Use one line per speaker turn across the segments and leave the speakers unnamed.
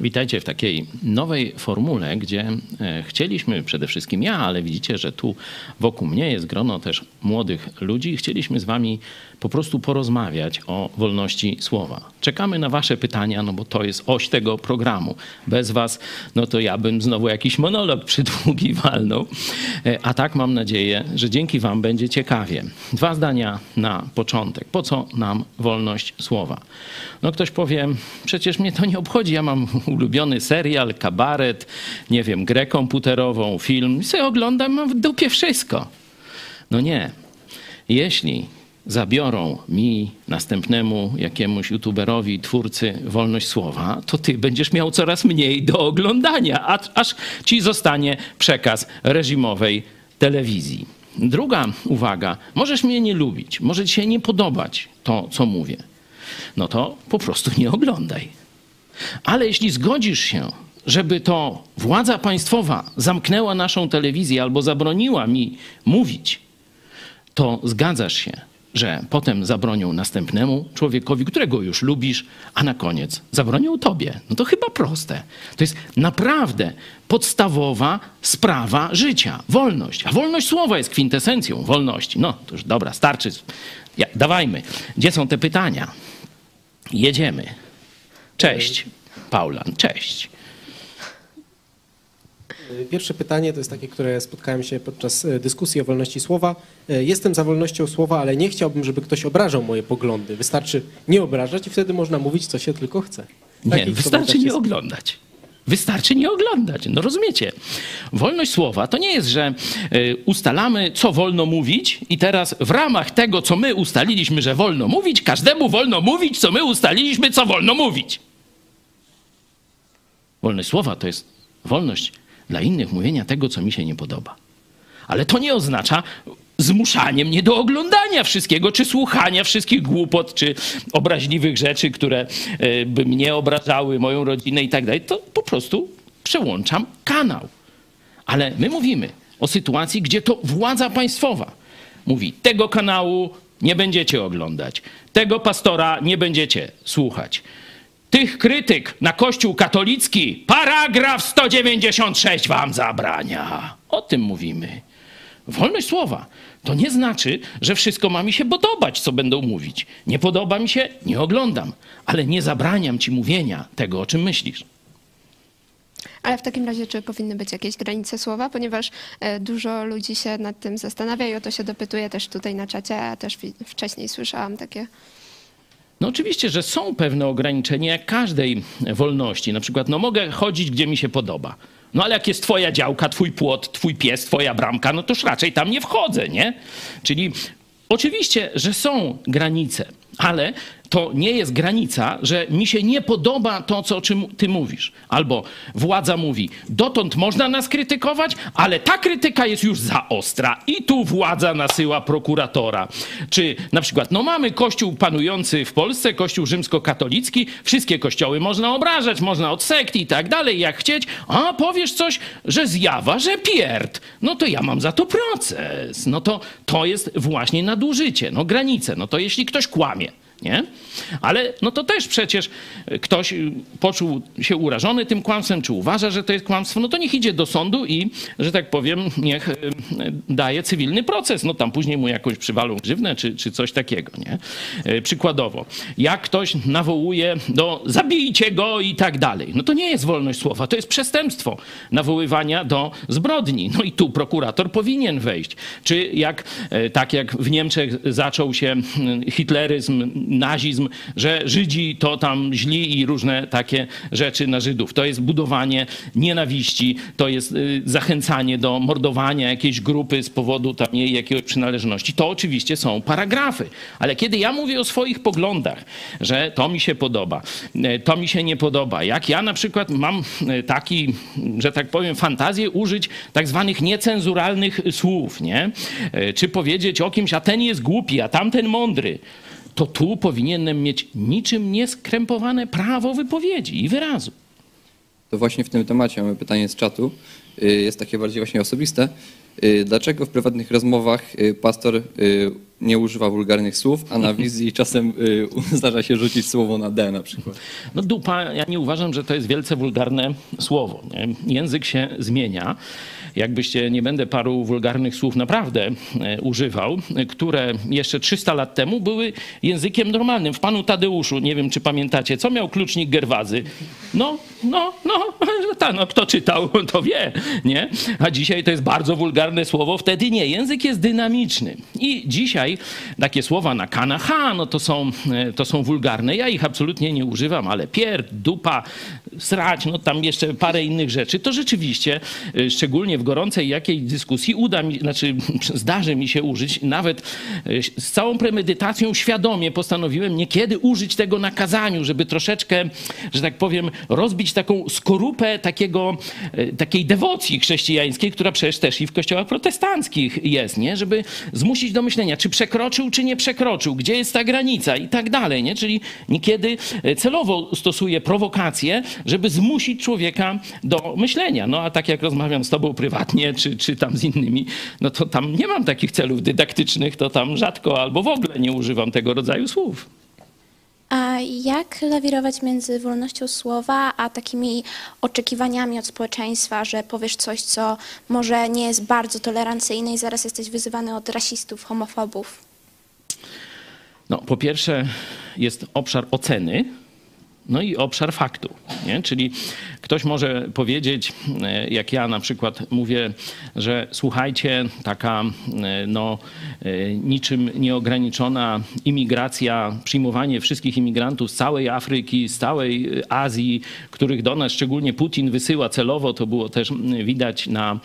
Witajcie w takiej nowej formule, gdzie e, chcieliśmy przede wszystkim ja, ale widzicie, że tu wokół mnie jest grono też młodych ludzi. Chcieliśmy z wami po prostu porozmawiać o wolności słowa. Czekamy na wasze pytania, no bo to jest oś tego programu. Bez was, no to ja bym znowu jakiś monolog przydługi walnął. E, a tak mam nadzieję, że dzięki wam będzie ciekawie. Dwa zdania na początek. Po co nam wolność słowa? No ktoś powie, przecież mnie to nie obchodzi, ja mam ulubiony serial, kabaret, nie wiem, grę komputerową, film i sobie oglądam, mam w dupie wszystko. No nie. Jeśli zabiorą mi, następnemu jakiemuś youtuberowi, twórcy wolność słowa, to ty będziesz miał coraz mniej do oglądania, aż ci zostanie przekaz reżimowej telewizji. Druga uwaga, możesz mnie nie lubić, może ci się nie podobać to, co mówię. No to po prostu nie oglądaj. Ale jeśli zgodzisz się, żeby to władza państwowa zamknęła naszą telewizję albo zabroniła mi mówić, to zgadzasz się, że potem zabronią następnemu człowiekowi, którego już lubisz, a na koniec zabronią tobie. No to chyba proste. To jest naprawdę podstawowa sprawa życia. Wolność. A wolność słowa jest kwintesencją wolności. No to już dobra, starczy. Ja, dawajmy. Gdzie są te pytania? Jedziemy. Cześć, Paula. Cześć.
Pierwsze pytanie to jest takie, które spotkałem się podczas e, dyskusji o wolności słowa. E, Jestem za wolnością słowa, ale nie chciałbym, żeby ktoś obrażał moje poglądy. Wystarczy nie obrażać i wtedy można mówić, co się tylko chce.
Nie, wystarczy nie
jest-
oglądać. Wystarczy nie oglądać. No rozumiecie? Wolność słowa to nie jest, że y, ustalamy, co wolno mówić, i teraz w ramach tego, co my ustaliliśmy, że wolno mówić, każdemu wolno mówić, co my ustaliliśmy, co wolno mówić. Wolność słowa to jest wolność dla innych mówienia tego, co mi się nie podoba. Ale to nie oznacza zmuszanie mnie do oglądania wszystkiego, czy słuchania wszystkich głupot, czy obraźliwych rzeczy, które e, by mnie obrażały, moją rodzinę i tak dalej. To po prostu przełączam kanał. Ale my mówimy o sytuacji, gdzie to władza państwowa mówi: tego kanału nie będziecie oglądać, tego pastora nie będziecie słuchać. Tych krytyk na Kościół katolicki paragraf 196 wam zabrania. O tym mówimy. Wolność słowa to nie znaczy, że wszystko ma mi się podobać, co będą mówić. Nie podoba mi się, nie oglądam, ale nie zabraniam ci mówienia tego, o czym myślisz.
Ale w takim razie, czy powinny być jakieś granice słowa? Ponieważ e, dużo ludzi się nad tym zastanawia i o to się dopytuje też tutaj na czacie, a też wcześniej słyszałam takie.
No oczywiście, że są pewne ograniczenia jak każdej wolności. Na przykład, no mogę chodzić, gdzie mi się podoba. No ale jak jest twoja działka, twój płot, twój pies, twoja bramka, no toż raczej tam nie wchodzę, nie? Czyli oczywiście, że są granice, ale to nie jest granica, że mi się nie podoba to, co, czym ty mówisz. Albo władza mówi, dotąd można nas krytykować, ale ta krytyka jest już za ostra i tu władza nasyła prokuratora. Czy na przykład, no mamy kościół panujący w Polsce, kościół rzymskokatolicki, wszystkie kościoły można obrażać, można od sekty i tak dalej, jak chcieć, a powiesz coś, że zjawa, że pierd, no to ja mam za to proces. No to to jest właśnie nadużycie, no granice, no to jeśli ktoś kłamie, nie? Ale no to też przecież ktoś y, poczuł się urażony tym kłamstwem, czy uważa, że to jest kłamstwo, no to niech idzie do sądu i, że tak powiem, niech y, daje cywilny proces. No tam później mu jakąś przywalą grzywnę, czy, czy coś takiego, nie? Y, Przykładowo, jak ktoś nawołuje do zabijcie go i tak dalej, no to nie jest wolność słowa, to jest przestępstwo nawoływania do zbrodni. No i tu prokurator powinien wejść. Czy jak, e, tak jak w Niemczech zaczął się hitleryzm, nazizm, że Żydzi to tam źli i różne takie rzeczy na Żydów. To jest budowanie nienawiści, to jest y, zachęcanie do mordowania jakiejś grupy z powodu tam jej jakiejś przynależności. To oczywiście są paragrafy. Ale kiedy ja mówię o swoich poglądach, że to mi się podoba, e, to mi się nie podoba, jak ja na przykład mam e, taki, że tak powiem, fantazję użyć tak zwanych niecenzuralnych słów, nie? Czy powiedzieć o kimś, a ten jest głupi, a tamten mądry, to tu powinienem mieć niczym nieskrępowane prawo wypowiedzi i wyrazu.
To właśnie w tym temacie mamy pytanie z czatu. Y, Jest takie bardziej właśnie osobiste. Y, Dlaczego w prywatnych rozmowach y, pastor nie używa wulgarnych słów, a na wizji czasem zdarza się rzucić słowo na D na przykład?
No dupa, ja nie uważam, że to jest wielce wulgarne słowo. Język się zmienia. Jakbyście, nie będę paru wulgarnych słów naprawdę e, używał, które jeszcze 300 lat temu były językiem normalnym. W panu Tadeuszu, nie wiem czy pamiętacie, co miał klucznik Gerwazy? No, no, no, ta, no kto czytał, to wie, nie? A dzisiaj to jest bardzo wulgarne słowo, wtedy nie. Język jest dynamiczny. I dzisiaj takie słowa na kana, ha, no to są, e, to są wulgarne. Ja ich absolutnie nie używam, ale pier, dupa, srać, no tam jeszcze parę innych rzeczy, to rzeczywiście, y, szczególnie w gorącej jakiej dyskusji uda mi, znaczy zdarzy mi się użyć, nawet y, z całą premedytacją świadomie postanowiłem niekiedy użyć tego na kazaniu, żeby troszeczkę, że tak powiem, rozbić taką skorupę takiego, y, takiej dewocji chrześcijańskiej, która przecież też i w kościołach protestanckich jest, nie? Żeby zmusić do myślenia, czy przekroczył, czy nie przekroczył, gdzie jest ta granica i tak dalej, nie? Czyli niekiedy celowo stosuję prowokacje, żeby zmusić człowieka do myślenia. No a tak jak rozmawiam z tobą prywatnie, czy, czy tam z innymi, no to tam nie mam takich celów dydaktycznych, to tam rzadko albo w ogóle nie używam tego rodzaju słów.
A jak lawirować między wolnością słowa, a takimi oczekiwaniami od społeczeństwa, że powiesz coś, co może nie jest bardzo tolerancyjne i zaraz jesteś wyzywany od rasistów, homofobów?
No, po pierwsze jest obszar oceny, no i obszar faktu. Nie? Czyli ktoś może powiedzieć, e, jak ja na przykład mówię, że słuchajcie, taka e, no, e, niczym nieograniczona imigracja, przyjmowanie wszystkich imigrantów z całej Afryki, z całej Azji, których do nas szczególnie Putin wysyła celowo, to było też widać na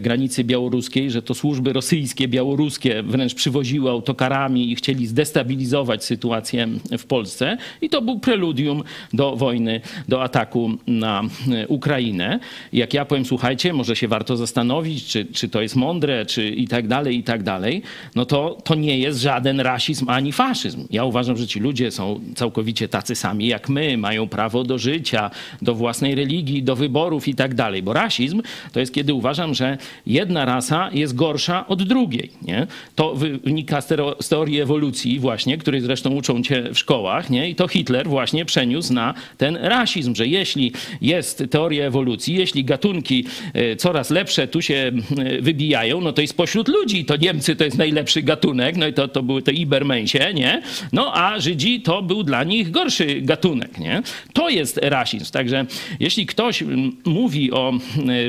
granicy białoruskiej, że to służby rosyjskie, białoruskie wręcz przywoziły autokarami i chcieli zdestabilizować sytuację w Polsce. I to był preludium do wojny, do ataku na e, Ukrainę. Jak ja powiem, słuchajcie, może się warto zastanowić, czy, czy to jest mądre, czy i tak dalej, i tak dalej, no to to nie jest żaden rasizm ani faszyzm. Ja uważam, że ci ludzie są całkowicie tacy sami jak my, mają prawo do życia, do własnej religii, do wyborów i tak dalej. Bo rasizm to jest kiedy uważam, że jedna rasa jest gorsza od drugiej. Nie? To wynika z, teorii ewolucji właśnie, której zresztą uczą cię w szkołach. Nie? I to Hitler właśnie przeniósł na ten rasizm, że jeśli jest teoria ewolucji, jeśli gatunki e, coraz lepsze tu się e, wybijają, no to i spośród ludzi to Niemcy to jest najlepszy gatunek, no i to, to były te Ibermensie, nie? No a Żydzi to był dla nich gorszy gatunek, nie? To jest rasizm. Także jeśli ktoś mówi o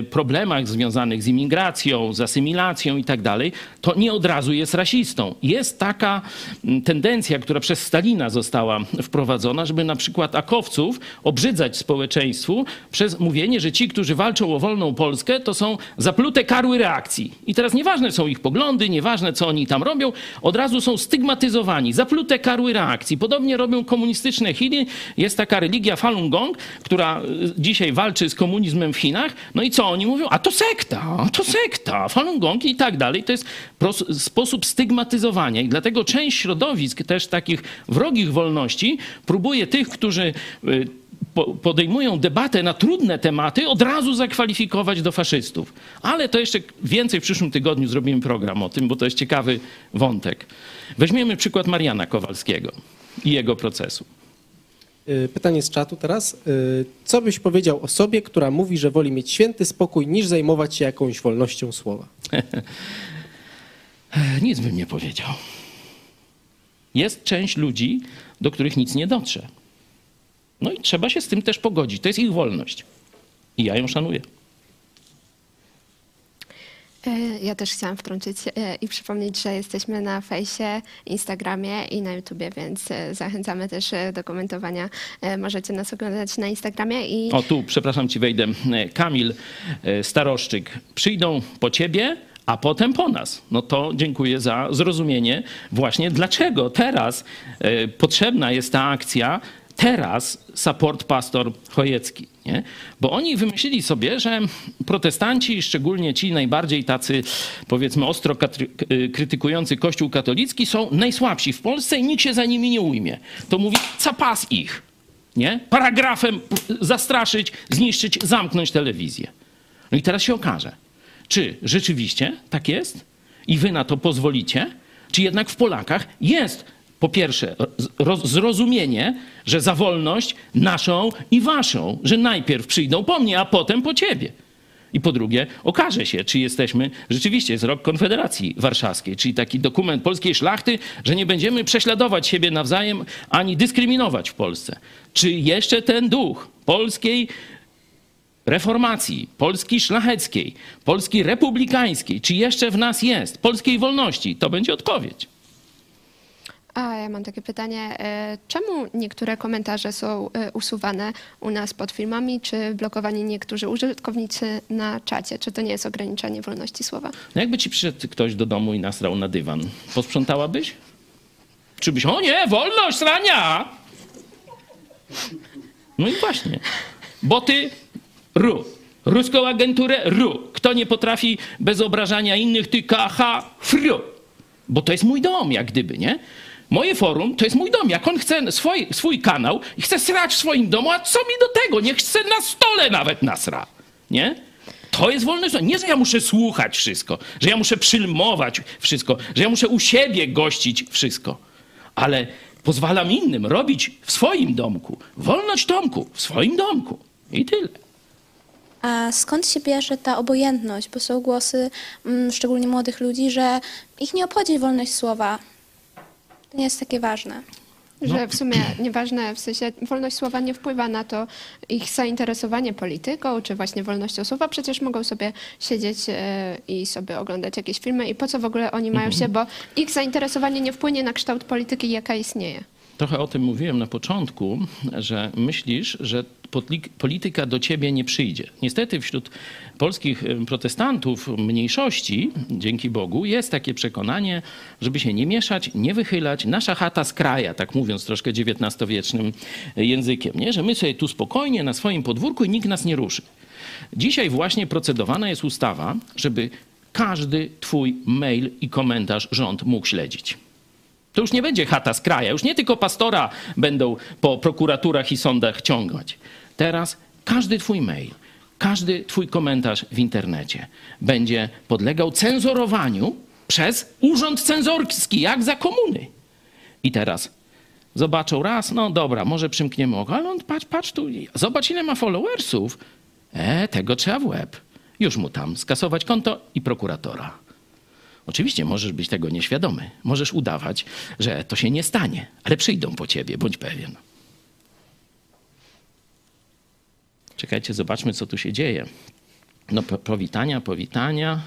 problemach związanych z imigracją, z asymilacją i tak dalej, to nie od razu jest rasistą. Jest taka tendencja, która przez Stalina została wprowadzona, żeby na przykład akowców obrzydzać społeczeństwu przez mówienie, że ci, którzy walczą o wolną Polskę, to są zaplute karły reakcji. I teraz nieważne są ich poglądy, nieważne co oni tam robią, od razu są stygmatyzowani, zaplute karły reakcji. Podobnie robią komunistyczne Chiny. Jest taka religia Falun Gong, która y, dzisiaj walczy z komunizmem w Chinach. No i co oni mówią? A to sekta, to sekta, Falun Gong i tak dalej. To jest sposób stygmatyzowania. I dlatego część środowisk, też takich wrogich wolności, próbuje tych, którzy y, podejmują debatę na trudne tematy, od razu zakwalifikować do faszystów. Ale to jeszcze więcej w przyszłym tygodniu zrobimy program o tym, bo to jest ciekawy wątek. Weźmiemy przykład Mariana Kowalskiego i jego procesu.
Y, Pytanie z czatu teraz. Y, Co byś powiedział osobie, która mówi, że woli mieć święty spokój, niż zajmować się jakąś wolnością słowa?
Nic bym nie powiedział. Jest część ludzi, do których nic nie dotrze. No i trzeba się z tym też pogodzić. To jest ich wolność. I ja ją szanuję.
E, Ja też chciałam wtrącić e, i przypomnieć, że jesteśmy na fejsie, Instagramie i na YouTubie, więc e, zachęcamy też do komentowania. Możecie nas oglądać na Instagramie i
O, tu, przepraszam ci, wejdę. Kamil Staroszczyk. Przyjdą po ciebie, a potem po nas. No to dziękuję za zrozumienie właśnie, dlaczego teraz potrzebna jest ta akcja, teraz support pastor Chojecki. Nie? Bo oni wymyślili sobie, że protestanci, szczególnie ci najbardziej tacy, powiedzmy, ostro k- krytykujący Kościół katolicki, są najsłabsi w Polsce i nikt się za nimi nie ujmie. To mówi, capas ich nie? Paragrafem zastraszyć, zniszczyć, zamknąć telewizję. No i teraz się okaże, Czy rzeczywiście tak jest i wy na to pozwolicie? Czy jednak w Polakach jest po pierwsze roz- zrozumienie, że za wolność naszą i waszą, że najpierw przyjdą po mnie, a potem po ciebie. I po drugie, okaże się, czy jesteśmy, rzeczywiście jest rok Konfederacji Warszawskiej, czyli taki dokument polskiej szlachty, że nie będziemy prześladować siebie nawzajem ani dyskryminować w Polsce. Czy jeszcze ten duch polskiej reformacji, Polski szlacheckiej, Polski republikańskiej, czy jeszcze w nas jest, polskiej wolności? To będzie odpowiedź.
A ja mam takie pytanie, e, czemu niektóre komentarze są e, usuwane u nas pod filmami, czy blokowani niektórzy użytkownicy na czacie? Czy to nie jest ograniczanie wolności słowa?
No jakby ci przyszedł ktoś do domu i nasrał na dywan, posprzątałabyś? Czy byś, o nie, wolność, srania! No i właśnie, bo ty ru, ruską agenturę ru. Kto nie potrafi bez obrażania innych, ty kaha fru. Bo to jest mój dom, jak gdyby, nie? Moje forum to jest mój dom. Jak on chce swój, swój kanał i chce srać w swoim domu, a co mi do tego? Niech chce na stole nawet nasra, nie? To jest wolność. Nie, że ja muszę słuchać wszystko, że ja muszę przyjmować wszystko, że ja muszę u siebie gościć wszystko, ale pozwalam innym robić w swoim domku. Wolność domku, w swoim domku. I tyle.
A skąd się bierze ta obojętność? Bo są głosy, mm, szczególnie młodych ludzi, że ich nie obchodzi wolność słowa. To nie jest takie ważne.
Że w sumie nieważne, w sensie wolność słowa nie wpływa na to ich zainteresowanie polityką, czy właśnie wolnością słowa. Przecież mogą sobie siedzieć e, i sobie oglądać jakieś filmy i po co w ogóle oni mają się, bo ich zainteresowanie nie wpłynie na kształt polityki, jaka istnieje.
Trochę o tym mówiłem na początku, że myślisz, że polityka do ciebie nie przyjdzie. Niestety wśród polskich protestantów mniejszości, dzięki Bogu, jest takie przekonanie, żeby się nie mieszać, nie wychylać. Nasza chata z kraja, tak mówiąc troszkę XIX-wiecznym językiem, nie? że my sobie tu spokojnie na swoim podwórku i nikt nas nie ruszy. Dzisiaj właśnie procedowana jest ustawa, żeby każdy twój mail i komentarz rząd mógł śledzić. To już nie będzie chata z kraja, już nie tylko pastora będą po prokuraturach i sądach ciągać. Teraz każdy twój mail, każdy twój komentarz w internecie będzie podlegał cenzurowaniu przez urząd cenzorski, jak za komuny. I teraz zobaczą raz, no dobra, może przymkniemy oko, ale on patrz, patrz tu, zobacz ile ma followersów. E, tego trzeba w łeb. Już mu tam skasować konto i prokuratora. Oczywiście możesz być tego nieświadomy. Możesz udawać, że to się nie stanie, ale przyjdą po ciebie, bądź pewien. Czekajcie, zobaczmy, co tu się dzieje. No, po- powitania, powitania.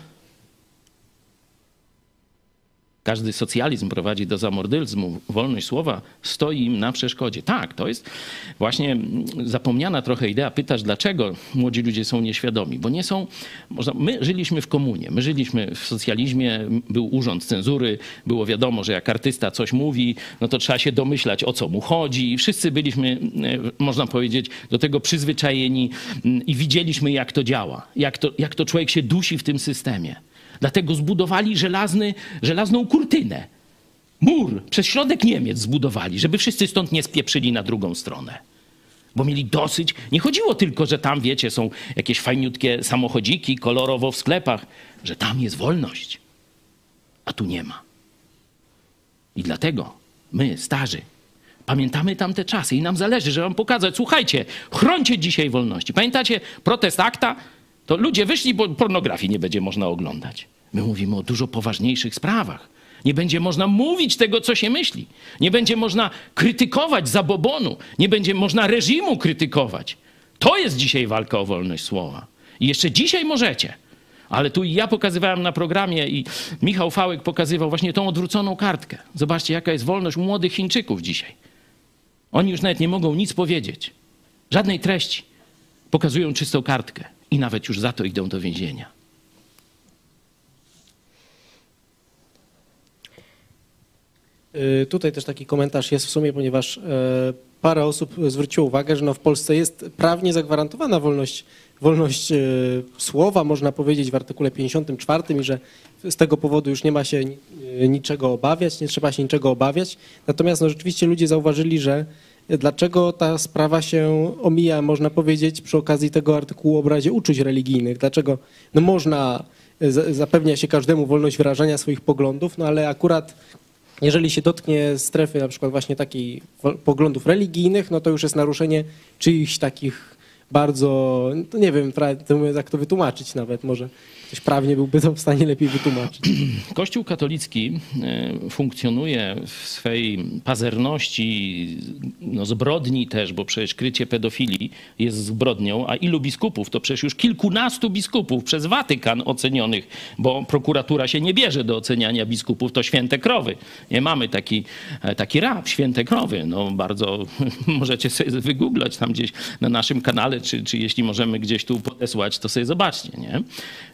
Każdy socjalizm prowadzi do zamordyzmu. Wolność słowa stoi im na przeszkodzie. Tak, to jest właśnie zapomniana trochę idea. Pytasz, dlaczego młodzi ludzie są nieświadomi? Bo nie są. Można, my żyliśmy w komunie, my żyliśmy w socjalizmie, był urząd cenzury, było wiadomo, że jak artysta coś mówi, no to trzeba się domyślać, o co mu chodzi. Wszyscy byliśmy, e, można powiedzieć, do tego przyzwyczajeni mm, i widzieliśmy, jak to działa, jak to, jak to człowiek się dusi w tym systemie. Dlatego zbudowali żelazny, żelazną kurtynę. Mur przez środek Niemiec zbudowali, żeby wszyscy stąd nie spieprzyli na drugą stronę. Bo mieli dosyć. Nie chodziło tylko, że tam, wiecie, są jakieś fajniutkie samochodziki kolorowo w sklepach, że tam jest wolność, a tu nie ma. I dlatego my, starzy, pamiętamy tamte czasy i nam zależy, żeby wam pokazać, słuchajcie, chrońcie dzisiaj wolności. Pamiętacie protest akta? To ludzie wyszli, bo pornografii nie będzie można oglądać. My mówimy o dużo poważniejszych sprawach. Nie będzie można mówić tego, co się myśli. Nie będzie można krytykować zabobonu. Nie będzie można reżimu krytykować. To jest dzisiaj walka o wolność słowa. I jeszcze dzisiaj możecie. Ale tu ja pokazywałem na programie i Michał Fałek pokazywał właśnie tą odwróconą kartkę. Zobaczcie, jaka jest wolność młodych Chińczyków dzisiaj. Oni już nawet nie mogą nic powiedzieć. Żadnej treści. Pokazują czystą kartkę i nawet już za to idą do więzienia.
Y, Tutaj też taki komentarz jest w sumie, ponieważ e, parę osób zwróciło uwagę, że no w Polsce jest prawnie zagwarantowana wolność, wolność e, słowa, można powiedzieć w artykule 54 i że z tego powodu już nie ma się e, niczego obawiać, nie trzeba się niczego obawiać. Natomiast no, rzeczywiście ludzie zauważyli, że dlaczego ta sprawa się omija, można powiedzieć, przy okazji tego artykułu o obrazie uczuć religijnych. Dlaczego no, można za- zapewnia się każdemu wolność wyrażania swoich poglądów, no ale akurat jeżeli się dotknie strefy na przykład właśnie takiej wo- poglądów religijnych, no to już jest naruszenie czyichś takich bardzo, no nie wiem jak to wytłumaczyć nawet, może ktoś prawnie byłby to w stanie lepiej wytłumaczyć.
Kościół katolicki e, funkcjonuje w swej pazerności, no zbrodni też, bo przecież krycie pedofilii jest zbrodnią, a ilu biskupów? To przecież już kilkunastu biskupów przez Watykan ocenionych, bo prokuratura się nie bierze do oceniania biskupów, to święte krowy. Nie mamy taki, e, taki rap, święte krowy. No bardzo możecie sobie wygooglać tam gdzieś na naszym kanale, czy, czy jeśli możemy gdzieś tu podesłać, to sobie zobaczcie, nie?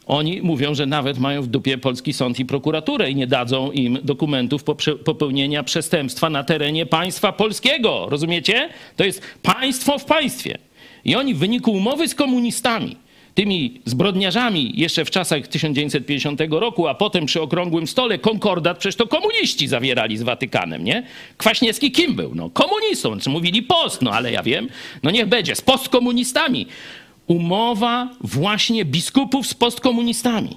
Oni mówią, że nawet mają w dupie polski sąd i prokuraturę i nie dadzą im dokumentów popełnienia przestępstwa na terenie państwa polskiego. Rozumiecie? To jest państwo w państwie. I oni w wyniku umowy z komunistami, tymi zbrodniarzami jeszcze w czasach 1950 roku, a potem przy okrągłym stole konkordat, przecież to komuniści zawierali z Watykanem, nie? Kwaśniewski kim był? No komunistą, czy mówili post, no ale ja wiem, no niech będzie, z postkomunistami. Umowa właśnie biskupów z postkomunistami.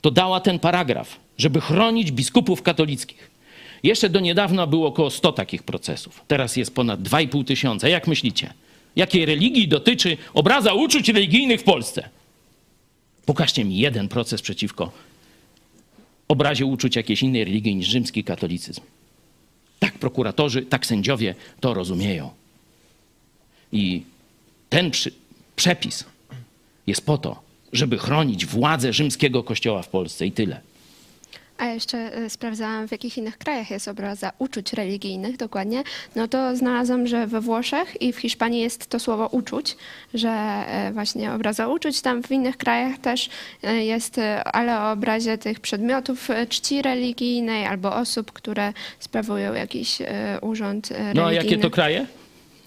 To dała ten paragraf, żeby chronić biskupów katolickich. Jeszcze do niedawna było około 100 takich procesów. Teraz jest ponad 2,5 tysiąca. Jak myślicie? Jakiej religii dotyczy obraza uczuć religijnych w Polsce? Pokażcie mi jeden proces przeciwko obrazie uczuć jakiejś innej religii niż rzymski katolicyzm. Tak prokuratorzy, tak sędziowie to rozumieją. I ten przy, przepis jest po to, żeby chronić władzę rzymskiego kościoła w Polsce i tyle.
A jeszcze e, sprawdzałam, w jakich innych krajach jest obraza uczuć religijnych dokładnie. No to znalazłam, że we Włoszech i w Hiszpanii jest to słowo uczuć, że e, właśnie obraza uczuć. Tam w innych krajach też e, jest, ale o obrazie tych przedmiotów czci religijnej albo osób, które sprawują jakiś urząd religijny.
No a jakie to kraje?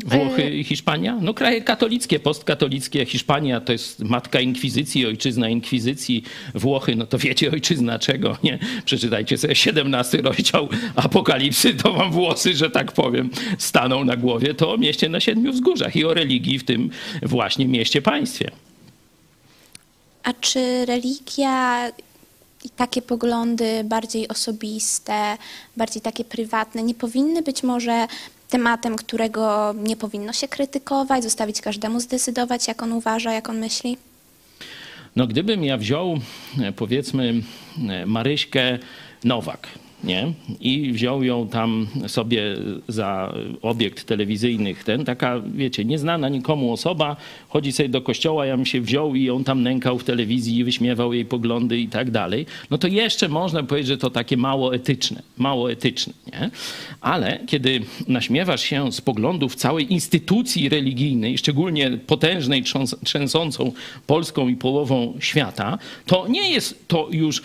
Włochy i Hiszpania? No kraje katolickie, postkatolickie. Hiszpania to jest matka inkwizycji, ojczyzna inkwizycji. Włochy, no to wiecie ojczyzna czego, nie? Przeczytajcie sobie 17 rozdział Apokalipsy, to wam włosy, że tak powiem, staną na głowie. To o mieście na siedmiu wzgórzach i o religii w tym właśnie mieście państwie.
A czy religia i takie poglądy bardziej osobiste, bardziej takie prywatne, nie powinny być może tematem, którego nie powinno się krytykować, zostawić każdemu zdecydować, jak on uważa, jak on myśli?
No gdybym ja wziął, e, powiedzmy, e, Maryśkę Nowak, nie? I wziął ją tam sobie za obiekt telewizyjnych, ten, taka, wiecie, nieznana nikomu osoba, chodzi sobie do kościoła, ja bym się wziął i on tam nękał w telewizji i wyśmiewał jej poglądy i tak dalej, no to jeszcze można powiedzieć, że to takie mało etyczne, mało etyczne, nie? Ale kiedy naśmiewasz się z poglądów całej instytucji religijnej, szczególnie potężnej, trzęsącą Polską i połową świata, to nie jest to już,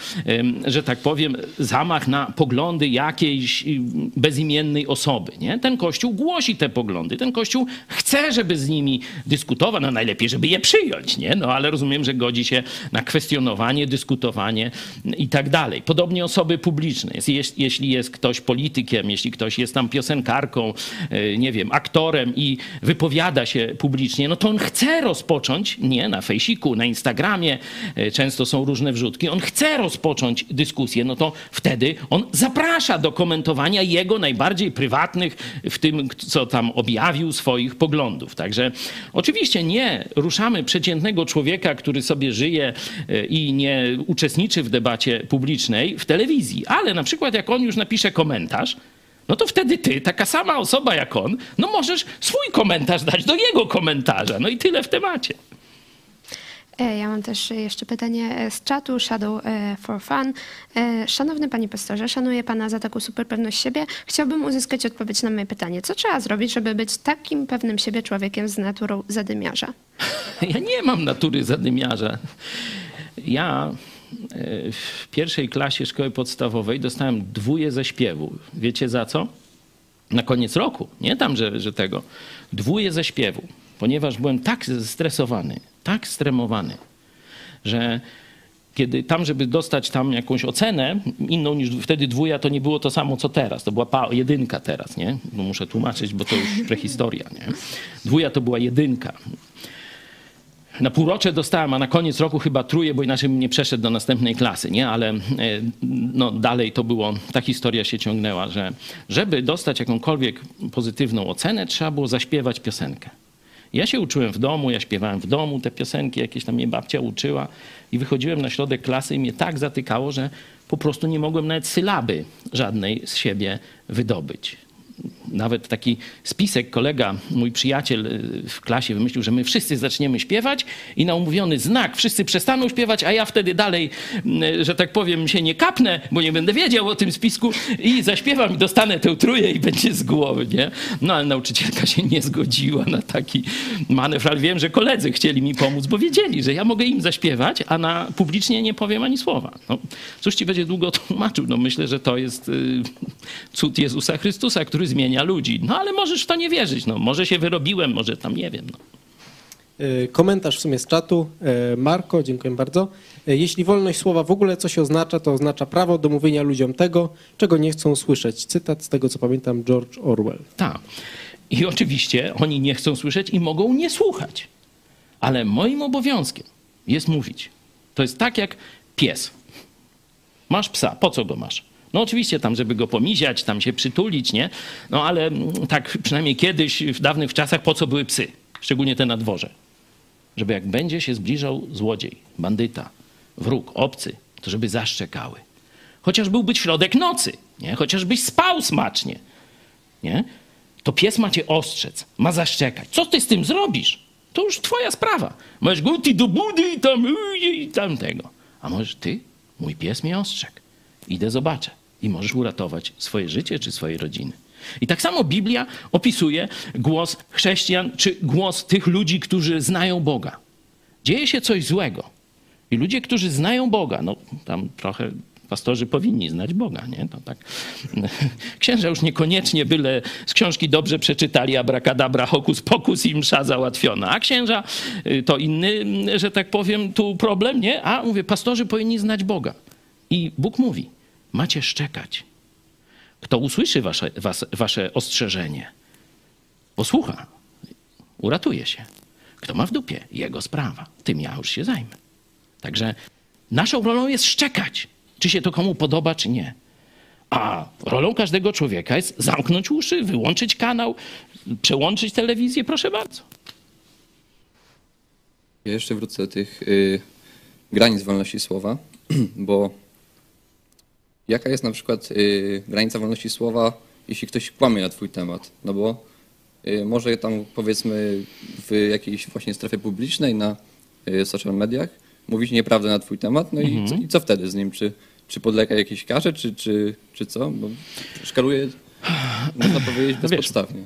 że tak powiem, zamach na poglądy jakiejś y, bezimiennej osoby. Nie? Ten Kościół głosi te poglądy. Ten Kościół chce, żeby z nimi dyskutować. No najlepiej, żeby je przyjąć, nie? No ale rozumiem, że godzi się na kwestionowanie, dyskutowanie i tak dalej. Podobnie osoby publiczne. Jest, jeś- jeśli jest ktoś politykiem, jeśli ktoś jest tam piosenkarką, y, nie wiem, aktorem i wypowiada się publicznie, no to on chce rozpocząć, nie na fejsiku, na Instagramie, y, często są różne wrzutki, on chce rozpocząć dyskusję, no to wtedy on zaprasza do komentowania jego najbardziej prywatnych, w tym, co tam objawił swoich poglądów. Także oczywiście nie ruszamy przeciętnego człowieka, który sobie żyje y, i nie uczestniczy w debacie publicznej w telewizji, ale na przykład jak on już napisze komentarz, no to wtedy ty, taka sama osoba jak on, no możesz swój komentarz dać do jego komentarza. No i tyle w temacie.
E, Ja mam też jeszcze pytanie e, z czatu Shadow e, for Fun. Szanowny panie pastorze, szanuję pana za taką super pewność siebie. Chciałbym uzyskać odpowiedź na moje pytanie. Co trzeba zrobić, żeby być takim pewnym siebie człowiekiem z naturą zadymiarza?
Ja nie mam natury zadymiarza. Ja w pierwszej klasie szkoły podstawowej dostałem dwóje ze śpiewu. Wiecie za co? Na koniec roku. Nie tam, że, że tego. Dwóje ze śpiewu. Ponieważ byłem tak zestresowany, tak stremowany, że kiedy tam, żeby dostać tam jakąś ocenę, inną niż wtedy dwuja, to nie było to samo co teraz. To była jedynka teraz, nie? No muszę tłumaczyć, bo to już prehistoria, nie? Dwuja to była jedynka. na półrocze dostałem, a na koniec roku chyba truje, bo inaczej bym nie przeszedł do następnej klasy, nie? Ale e, no, dalej to było, ta historia się ciągnęła, że żeby dostać jakąkolwiek pozytywną ocenę, trzeba było zaśpiewać piosenkę. Ja się uczyłem w domu, ja śpiewałem w domu te piosenki, jakieś tam mnie babcia uczyła i wychodziłem na środek klasy i mnie tak zatykało, że po prostu nie mogłem nawet sylaby żadnej z siebie wydobyć nawet taki spisek kolega, mój przyjaciel y, w klasie wymyślił, że my wszyscy zaczniemy śpiewać i na umówiony znak wszyscy przestaną śpiewać, a ja wtedy dalej, y, że tak powiem, się nie kapnę, bo nie będę wiedział o tym spisku i zaśpiewam i dostanę tę trójkę i będzie z głowy, nie? No ale nauczycielka się nie zgodziła na taki manewr, ale wiem, że koledzy chcieli mi pomóc, bo wiedzieli, że ja mogę im zaśpiewać, a na publicznie nie powiem ani słowa. No, cóż ci będzie długo tłumaczył? No myślę, że to jest y, cud Jezusa Chrystusa, który zmienia ludzi. No ale możesz w to nie wierzyć. No, może się wyrobiłem, może tam nie wiem. No.
E, Komentarz w sumie z czatu. E, Marko, dziękuję bardzo. E, Jeśli wolność słowa w ogóle coś oznacza, to oznacza prawo do mówienia ludziom tego, czego nie chcą słyszeć. Cytat z tego, co pamiętam, George Orwell.
Tak. I oczywiście oni nie chcą słyszeć i mogą nie słuchać. Ale moim obowiązkiem jest mówić. To jest tak jak pies. Masz psa, po co go masz? No oczywiście tam, żeby go pomiziać, tam się przytulić, nie? No ale mm, tak przynajmniej kiedyś, w dawnych czasach, po co były psy? Szczególnie te na dworze. Żeby jak będzie się zbliżał złodziej, bandyta, wróg, obcy, to żeby zaszczekały. Chociaż byłby środek nocy, nie? Chociażbyś spał smacznie, nie? To pies ma cię ostrzec, ma zaszczekać. Co ty z tym zrobisz? To już twoja sprawa. Możesz go ty do budy i tam, i tam tego. A możesz ty, mój pies mnie ostrzegł. Idę zobaczę. I możesz uratować swoje życie czy swojej rodziny. I tak samo Biblia opisuje głos chrześcijan czy głos tych ludzi, którzy znają Boga. Dzieje się coś złego. I ludzie, którzy znają Boga, no tam trochę pastorzy powinni znać Boga, nie? To tak. Księża już niekoniecznie byle z książki dobrze przeczytali abracadabra, hokus pokus i msza załatwiona. A księża y, to inny, że tak powiem, tu problem, nie? A mówię, pastorzy powinni znać Boga. I Bóg mówi, macie szczekać. Kto usłyszy wasze, was, wasze ostrzeżenie, posłucha, uratuje się. Kto ma w dupie, jego sprawa. Tym ja już się zajmę. Także naszą rolą jest szczekać, czy się to komu podoba, czy nie. A rolą każdego człowieka jest zamknąć uszy, wyłączyć kanał, przełączyć telewizję, proszę bardzo.
Ja jeszcze wrócę do tych y, granic wolności słowa, bo jaka jest na przykład y, granica wolności słowa, jeśli ktoś kłamie na twój temat? No bo y, może tam powiedzmy w jakiejś właśnie strefie publicznej, na y, social mediach, mówić nieprawdę na twój temat, no i, co, i co wtedy z nim? Czy, czy podlega jakiejś karze, czy, czy, czy co? Bo szkaluje, można powiedzieć,
wiesz,
bezpodstawnie.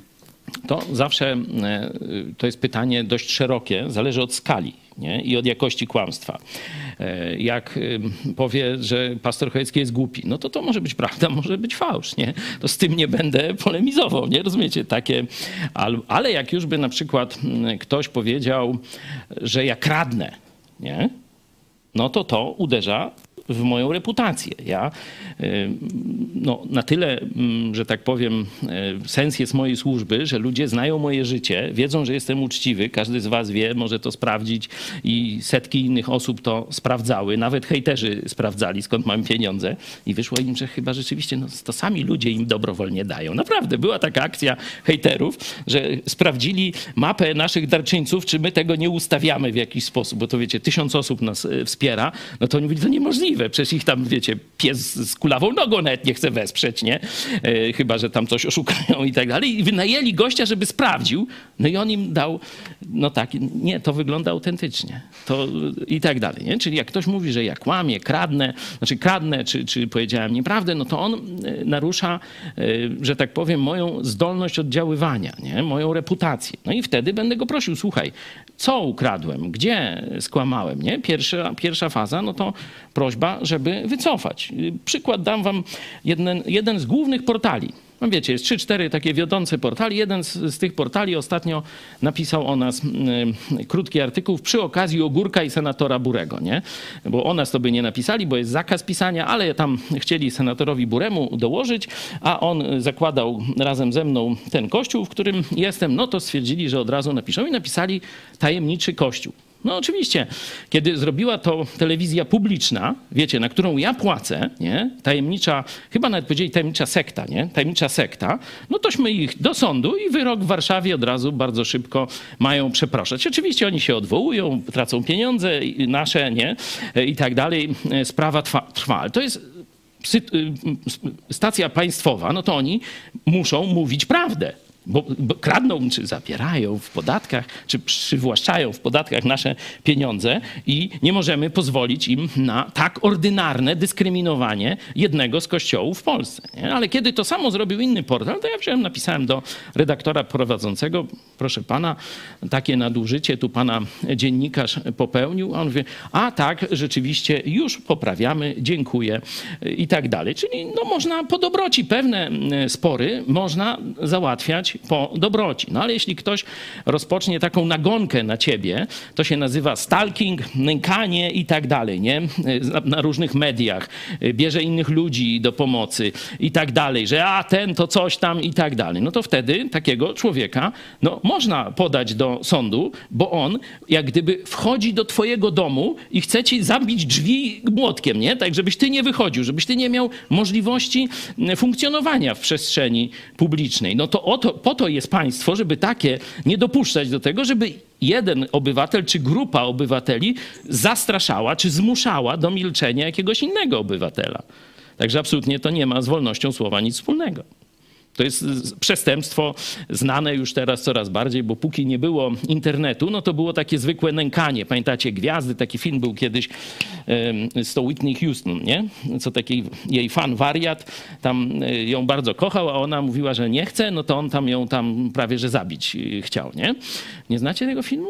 To zawsze e, to jest pytanie dość szerokie, zależy od skali nie? i od jakości kłamstwa. E, Jak e, powie, że pastor Chojecki jest głupi, no to to może być prawda, może być fałsz, nie? To z tym nie będę polemizował, nie? Rozumiecie? Takie, al- ale jak już by na przykład mm, ktoś powiedział, że ja kradnę, nie? no to to uderza w moją reputację. Ja y, no, na tyle, mm, że tak powiem, y, sens jest mojej służby, że ludzie znają moje życie, wiedzą, że jestem uczciwy, każdy z was wie, może to sprawdzić i setki innych osób to sprawdzały, nawet hejterzy sprawdzali, skąd mam pieniądze i wyszło im, że chyba rzeczywiście no, to sami ludzie im dobrowolnie dają. Naprawdę, była taka akcja hejterów, że sprawdzili mapę naszych darczyńców, czy my tego nie ustawiamy w jakiś sposób, bo to wiecie, tysiąc osób nas y, wspiera, no to oni mówili, to niemożliwe, przecież ich tam, wiecie, pies z kulawą nogą nawet nie chce wesprzeć, nie? E, chyba, że tam coś oszukają i tak dalej. I wynajęli gościa, żeby sprawdził, no i on im dał, no tak, nie, to wygląda autentycznie. To i tak dalej, nie? Czyli jak ktoś mówi, że ja kłamię, kradnę, znaczy kradnę, czy, czy powiedziałem nieprawdę, no to on e, narusza, e, że tak powiem, moją zdolność oddziaływania, nie? Moją reputację. No i wtedy będę go prosił, słuchaj, co ukradłem, gdzie skłamałem, nie? Pierwsza, pierwsza faza, no to prośba, żeby wycofać. Przykład dam wam jeden, jeden z głównych portali. No wiecie, jest trzy, cztery takie wiodące portali. Jeden z, z tych portali ostatnio napisał o nas y, krótki artykuł przy okazji Ogórka i senatora Burego, nie? Bo o nas to by nie napisali, bo jest zakaz pisania, ale tam chcieli senatorowi Buremu dołożyć, a on zakładał razem ze mną ten kościół, w którym jestem, no to stwierdzili, że od razu napiszą i napisali tajemniczy kościół. No oczywiście, kiedy zrobiła to telewizja publiczna, wiecie, na którą ja płacę, nie? Tajemnicza, chyba nawet powiedzieli tajemnicza sekta, nie? Tajemnicza sekta, no tośmy ich do sądu i wyrok w Warszawie od razu bardzo szybko mają przeproszać. Oczywiście oni się odwołują, tracą pieniądze nasze, nie? I tak dalej. Sprawa trwa, trwa. Ale to jest stacja państwowa, no to oni muszą mówić prawdę. Bo, bo kradną, czy zabierają w podatkach, czy przywłaszczają w podatkach nasze pieniądze i nie możemy pozwolić im na tak ordynarne dyskryminowanie jednego z kościołów w Polsce. Nie? Ale kiedy to samo zrobił inny portal, to ja wziąłem, napisałem do redaktora prowadzącego, proszę pana, takie nadużycie tu pana dziennikarz popełnił. A on mówi, a tak, rzeczywiście już poprawiamy, dziękuję i tak dalej. Czyli no, można po dobroci pewne mm, spory można załatwiać po dobroci. No ale jeśli ktoś rozpocznie taką nagonkę na ciebie, to się nazywa stalking, nękanie i tak dalej, nie? Na- różnych mediach. Bierze innych ludzi do pomocy i tak dalej, że a ten to coś tam i tak dalej. No to wtedy takiego człowieka no, można podać do sądu, bo on jak gdyby wchodzi do twojego domu i chce ci zabić drzwi młotkiem, nie? Tak, żebyś ty nie wychodził, żebyś ty nie miał możliwości mm, funkcjonowania w przestrzeni publicznej. No to o to, po to jest państwo, żeby takie nie dopuszczać do tego, żeby jeden obywatel czy grupa obywateli zastraszała czy zmuszała do milczenia jakiegoś innego obywatela. Także absolutnie to nie ma z wolnością słowa nic wspólnego. To jest przestępstwo znane już teraz coraz bardziej, bo póki nie było internetu, no to było takie zwykłe nękanie. Pamiętacie Gwiazdy? Taki film był kiedyś z tą Whitney Houston, nie? Co taki jej fan wariat, tam e, ją bardzo kochał, a ona mówiła, że nie chce, no to on tam ją tam prawie, że zabić e, chciał, nie? Nie znacie tego filmu?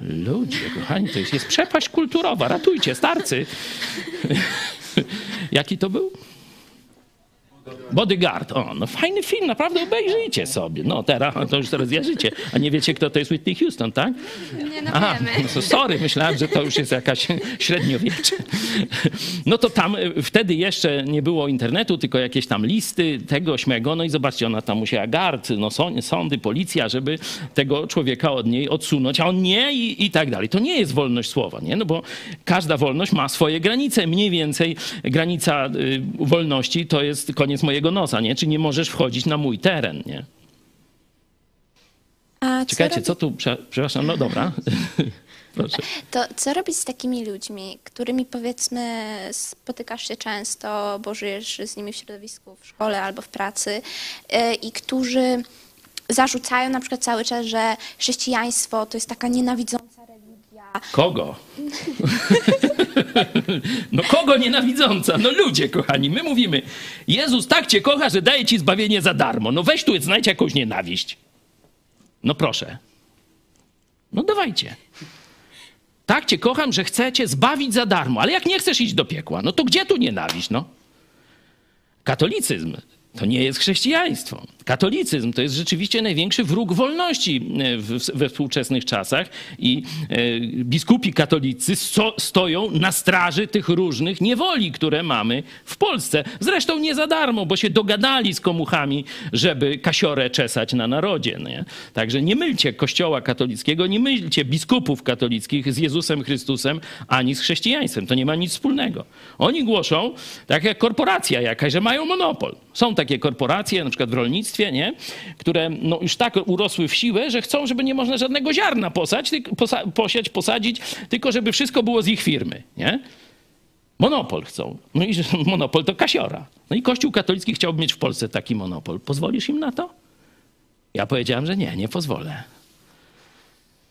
Ludzie, kochani, to jest, jest przepaść kulturowa. Ratujcie, starcy. Jaki to był? Bodyguard. O, no fajny film, naprawdę obejrzyjcie sobie. No teraz, to już teraz wierzycie. A nie wiecie, kto to jest Whitney Houston, tak?
Nie no
Aha,
wiemy.
no sorry, myślałem, że to już jest jakaś średniowiecze. No to tam y, wtedy jeszcze nie było internetu, tylko jakieś tam listy tego, śmego. No i zobaczcie, ona tam musiała gard, no są- sądy, policja, żeby tego człowieka od niej odsunąć, a on nie i, i tak dalej. To nie jest wolność słowa, nie? No bo każda wolność ma swoje granice. Mniej więcej granica y, wolności to jest koniec mojego nosa, nie? Czy nie możesz wchodzić na mój teren, nie?
A
Czekajcie,
robi-
co tu, prze- przepraszam, no dobra. Proszę.
To co robić z takimi ludźmi, którymi powiedzmy spotykasz się często, bo żyjesz z nimi w środowisku, w szkole albo w pracy yy, i którzy zarzucają na przykład cały czas, że chrześcijaństwo to jest taka nienawidząca religia.
Kogo? No kogo nienawidząca? No ludzie, kochani, my mówimy, Jezus tak cię kocha, że daje ci zbawienie za darmo. No weź tu, znajdź jakąś nienawiść. No proszę. No dawajcie. Tak cię kocham, że chcę cię zbawić za darmo, ale jak nie chcesz iść do piekła, no to gdzie tu nienawiść, no? Katolicyzm to nie jest chrześcijaństwo. Katolicyzm to jest rzeczywiście największy wróg wolności e, we współczesnych czasach i e, biskupi katolicy sto, stoją na straży tych różnych niewoli, które mamy w Polsce. Zresztą nie za darmo, bo się dogadali z komuchami, żeby kasiorę czesać na narodzie. Nie? Także nie mylcie kościoła katolickiego, nie mylcie biskupów katolickich z Jezusem Chrystusem ani z chrześcijaństwem. To nie ma nic wspólnego. Oni głoszą, tak jak korporacja jakaś, że mają monopol. Są takie korporacje, na przykład w rolnictwie, nie? które no, już tak urosły w siłę, że chcą, żeby nie można żadnego ziarna posać, posa posiać, posadzić, tylko żeby wszystko było z ich firmy. Nie? Monopol chcą. No i monopol to kasiora. No i Kościół katolicki chciałby mieć w Polsce taki monopol. Pozwolisz im na to? Ja powiedziałem, że nie, nie pozwolę.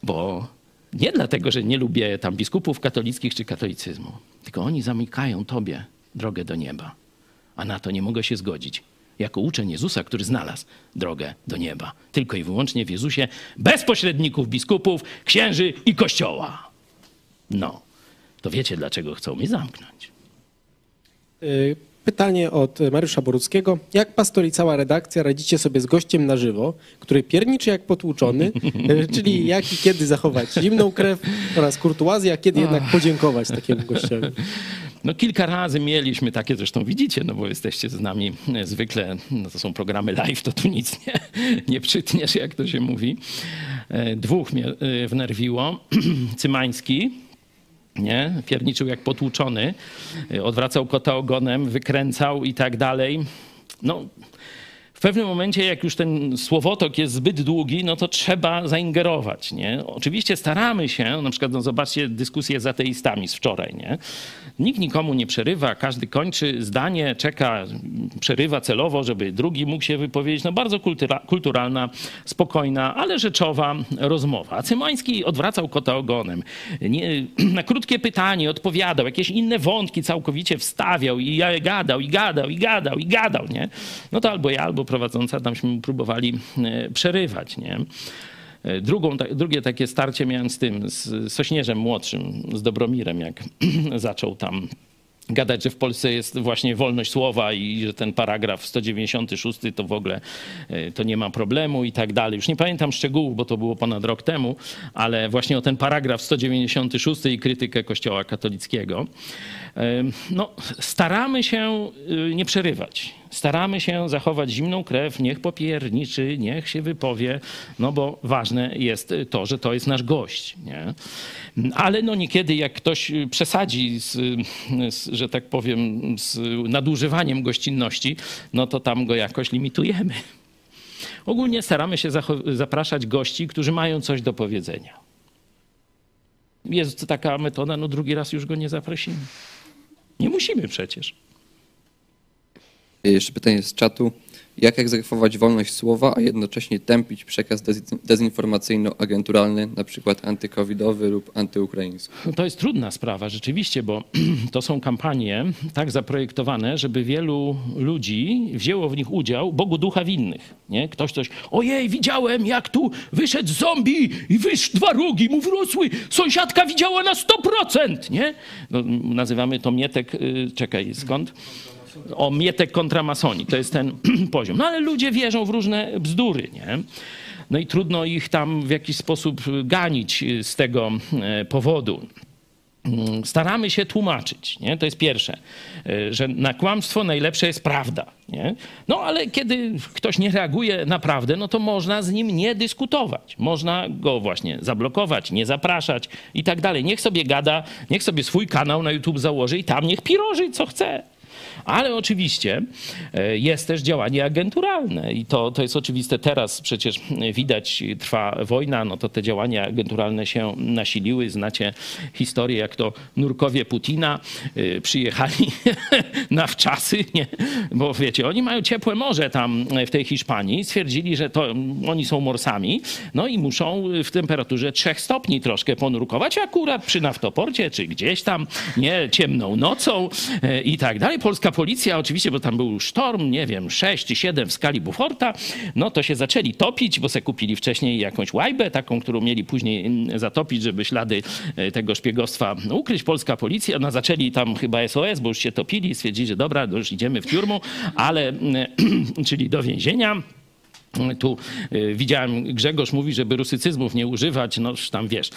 Bo nie dlatego, że nie lubię tam biskupów katolickich czy katolicyzmu, tylko oni zamykają tobie drogę do nieba. A na to nie mogę się zgodzić. Jako uczeń Jezusa, który znalazł drogę do nieba. Tylko i wyłącznie w Jezusie, bez pośredników biskupów, księży i kościoła. No, to wiecie, dlaczego chcą mnie zamknąć.
Y, Pytanie od Mariusza Boruckiego. Jak pastor i cała redakcja radzicie sobie z gościem na żywo, który pierniczy jak potłuczony, y, czyli jak i kiedy zachować zimną krew oraz kurtuazję, a kiedy jednak podziękować takiemu gościowi?
No kilka razy mieliśmy takie, zresztą widzicie, no bo jesteście z nami e, zwykle, no to są programy live, to tu nic nie, nie przytniesz, jak to się mówi. E, Dwóch mnie wnerwiło. Cymański, nie? Pierniczył jak potłuczony, e, odwracał kota ogonem, wykręcał i tak dalej. No, w pewnym momencie, jak już ten słowotok jest zbyt długi, no to trzeba zaingerować. Nie? Oczywiście staramy się, na przykład no zobaczcie dyskusję z ateistami z wczoraj. Nie? Nikt nikomu nie przerywa, każdy kończy zdanie, czeka, przerywa celowo, żeby drugi mógł się wypowiedzieć. No bardzo kultura, kulturalna, spokojna, ale rzeczowa rozmowa. Cymański odwracał kota ogonem. Nie, na krótkie pytanie odpowiadał, jakieś inne wątki całkowicie wstawiał i gadał, i gadał, i gadał, i gadał. Nie? No to albo ja, albo prowadząca tamśmy próbowali e, przerywać, nie? E, Drugą, drugie takie starcie miałem z tym, z Sośnierzem młodszym, z Dobromirem, jak zaczął tam gadać, że w Polsce jest właśnie wolność słowa i że ten paragraf 196 to w ogóle e, to nie ma problemu i tak dalej. Już nie pamiętam szczegółów, bo to było ponad rok temu, ale właśnie o ten paragraf 196 i krytykę Kościoła katolickiego. No, staramy się y, nie przerywać. Staramy się zachować zimną krew, niech popierniczy, niech się wypowie, no bo ważne jest to, że to jest nasz gość. Nie? Ale no niekiedy jak ktoś przesadzi, z, z, że tak powiem, z nadużywaniem gościnności, no to tam go jakoś limitujemy. Ogólnie staramy się zapraszać gości, którzy mają coś do powiedzenia. Jest taka metoda, no drugi raz już go nie zaprosimy. Nie musimy przecież.
Jeszcze pytanie z czatu. Jak egzekwować wolność słowa, a jednocześnie tępić przekaz dez- dezinformacyjno-agenturalny, na przykład antykowidowy lub antyukraiński?
To jest trudna sprawa, rzeczywiście, bo to są kampanie tak zaprojektowane, żeby wielu ludzi wzięło w nich udział Bogu ducha winnych. Nie? Ktoś coś, ojej, widziałem, jak tu wyszedł zombie i wysz dwa rogi mu wrosły, sąsiadka widziała na 100%, nie? No, nazywamy to mietek, y, czekaj, skąd? O mietek kontra masoni, to jest ten poziom. No ale ludzie wierzą w różne bzdury, nie? No i trudno ich tam w jakiś sposób ganić y, z tego e, powodu. Mm, Staramy się tłumaczyć, nie? to jest pierwsze, y, że na kłamstwo najlepsze jest prawda. Nie? No ale kiedy ktoś nie reaguje na prawdę, no to można z nim nie dyskutować. Można go właśnie zablokować, nie zapraszać i tak dalej. Niech sobie gada, niech sobie swój kanał na YouTube założy i tam niech piroży co chce. Ale oczywiście e, jest też działanie agenturalne i to, to jest oczywiste. Teraz przecież widać, trwa wojna, no to te działania agenturalne się nasiliły. Znacie historię, jak to nurkowie Putina e, przyjechali na wczasy, nie? bo wiecie, oni mają ciepłe morze tam w tej Hiszpanii. Stwierdzili, że to oni są morsami, no i muszą w temperaturze 3 stopni troszkę ponurkować, akurat przy naftoporcie, czy gdzieś tam, nie, ciemną nocą e, i tak dalej. Policja oczywiście, bo tam był sztorm, nie wiem, 6 czy 7 w skali Buforta, no to się zaczęli topić, bo se kupili wcześniej jakąś łajbę, taką, którą mieli później mm, zatopić, żeby ślady e, tego szpiegostwa ukryć. Polska policja, no zaczęli tam chyba SOS, bo już się topili, stwierdzili, że dobra, już idziemy w tiurmu, ale, mm, czyli do więzienia. Tu y, widziałem, Grzegorz mówi, żeby rusycyzmów nie używać, no tam wiesz.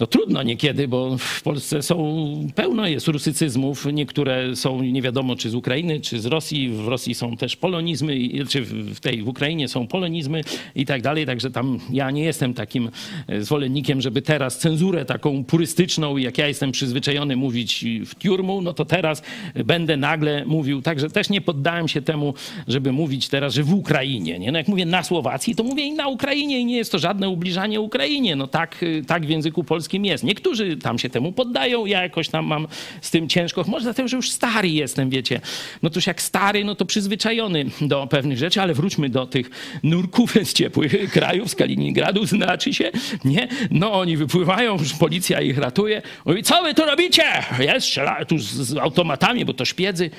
No trudno niekiedy, bo w Polsce są, pełno jest rusycyzmów. Niektóre są nie wiadomo, czy z Ukrainy, czy z Rosji. W Rosji są też polonizmy, czy w tej w Ukrainie są polonizmy i tak dalej. Także tam ja nie jestem takim e, zwolennikiem, żeby teraz cenzurę taką purystyczną, jak ja jestem przyzwyczajony mówić w tiurmu, no to teraz będę nagle mówił. Także też nie poddałem się temu, żeby mówić teraz, że w Ukrainie. Nie? No jak mówię na Słowacji, to mówię i na Ukrainie i nie jest to żadne ubliżanie Ukrainie. No tak, y, tak w języku polskim jest. Niektórzy tam się temu poddają, ja jakoś tam mam z tym ciężko. Może dlatego, że już stary jestem, wiecie. No toż jak stary, no to przyzwyczajony do pewnych rzeczy, ale wróćmy do tych nurków z ciepłych krajów, z Kaliningradu, znaczy się, nie? No oni wypływają, już policja ich ratuje. Mówi, co wy tu robicie? Jest, strzela tu z, z automatami, bo to szpiedzy.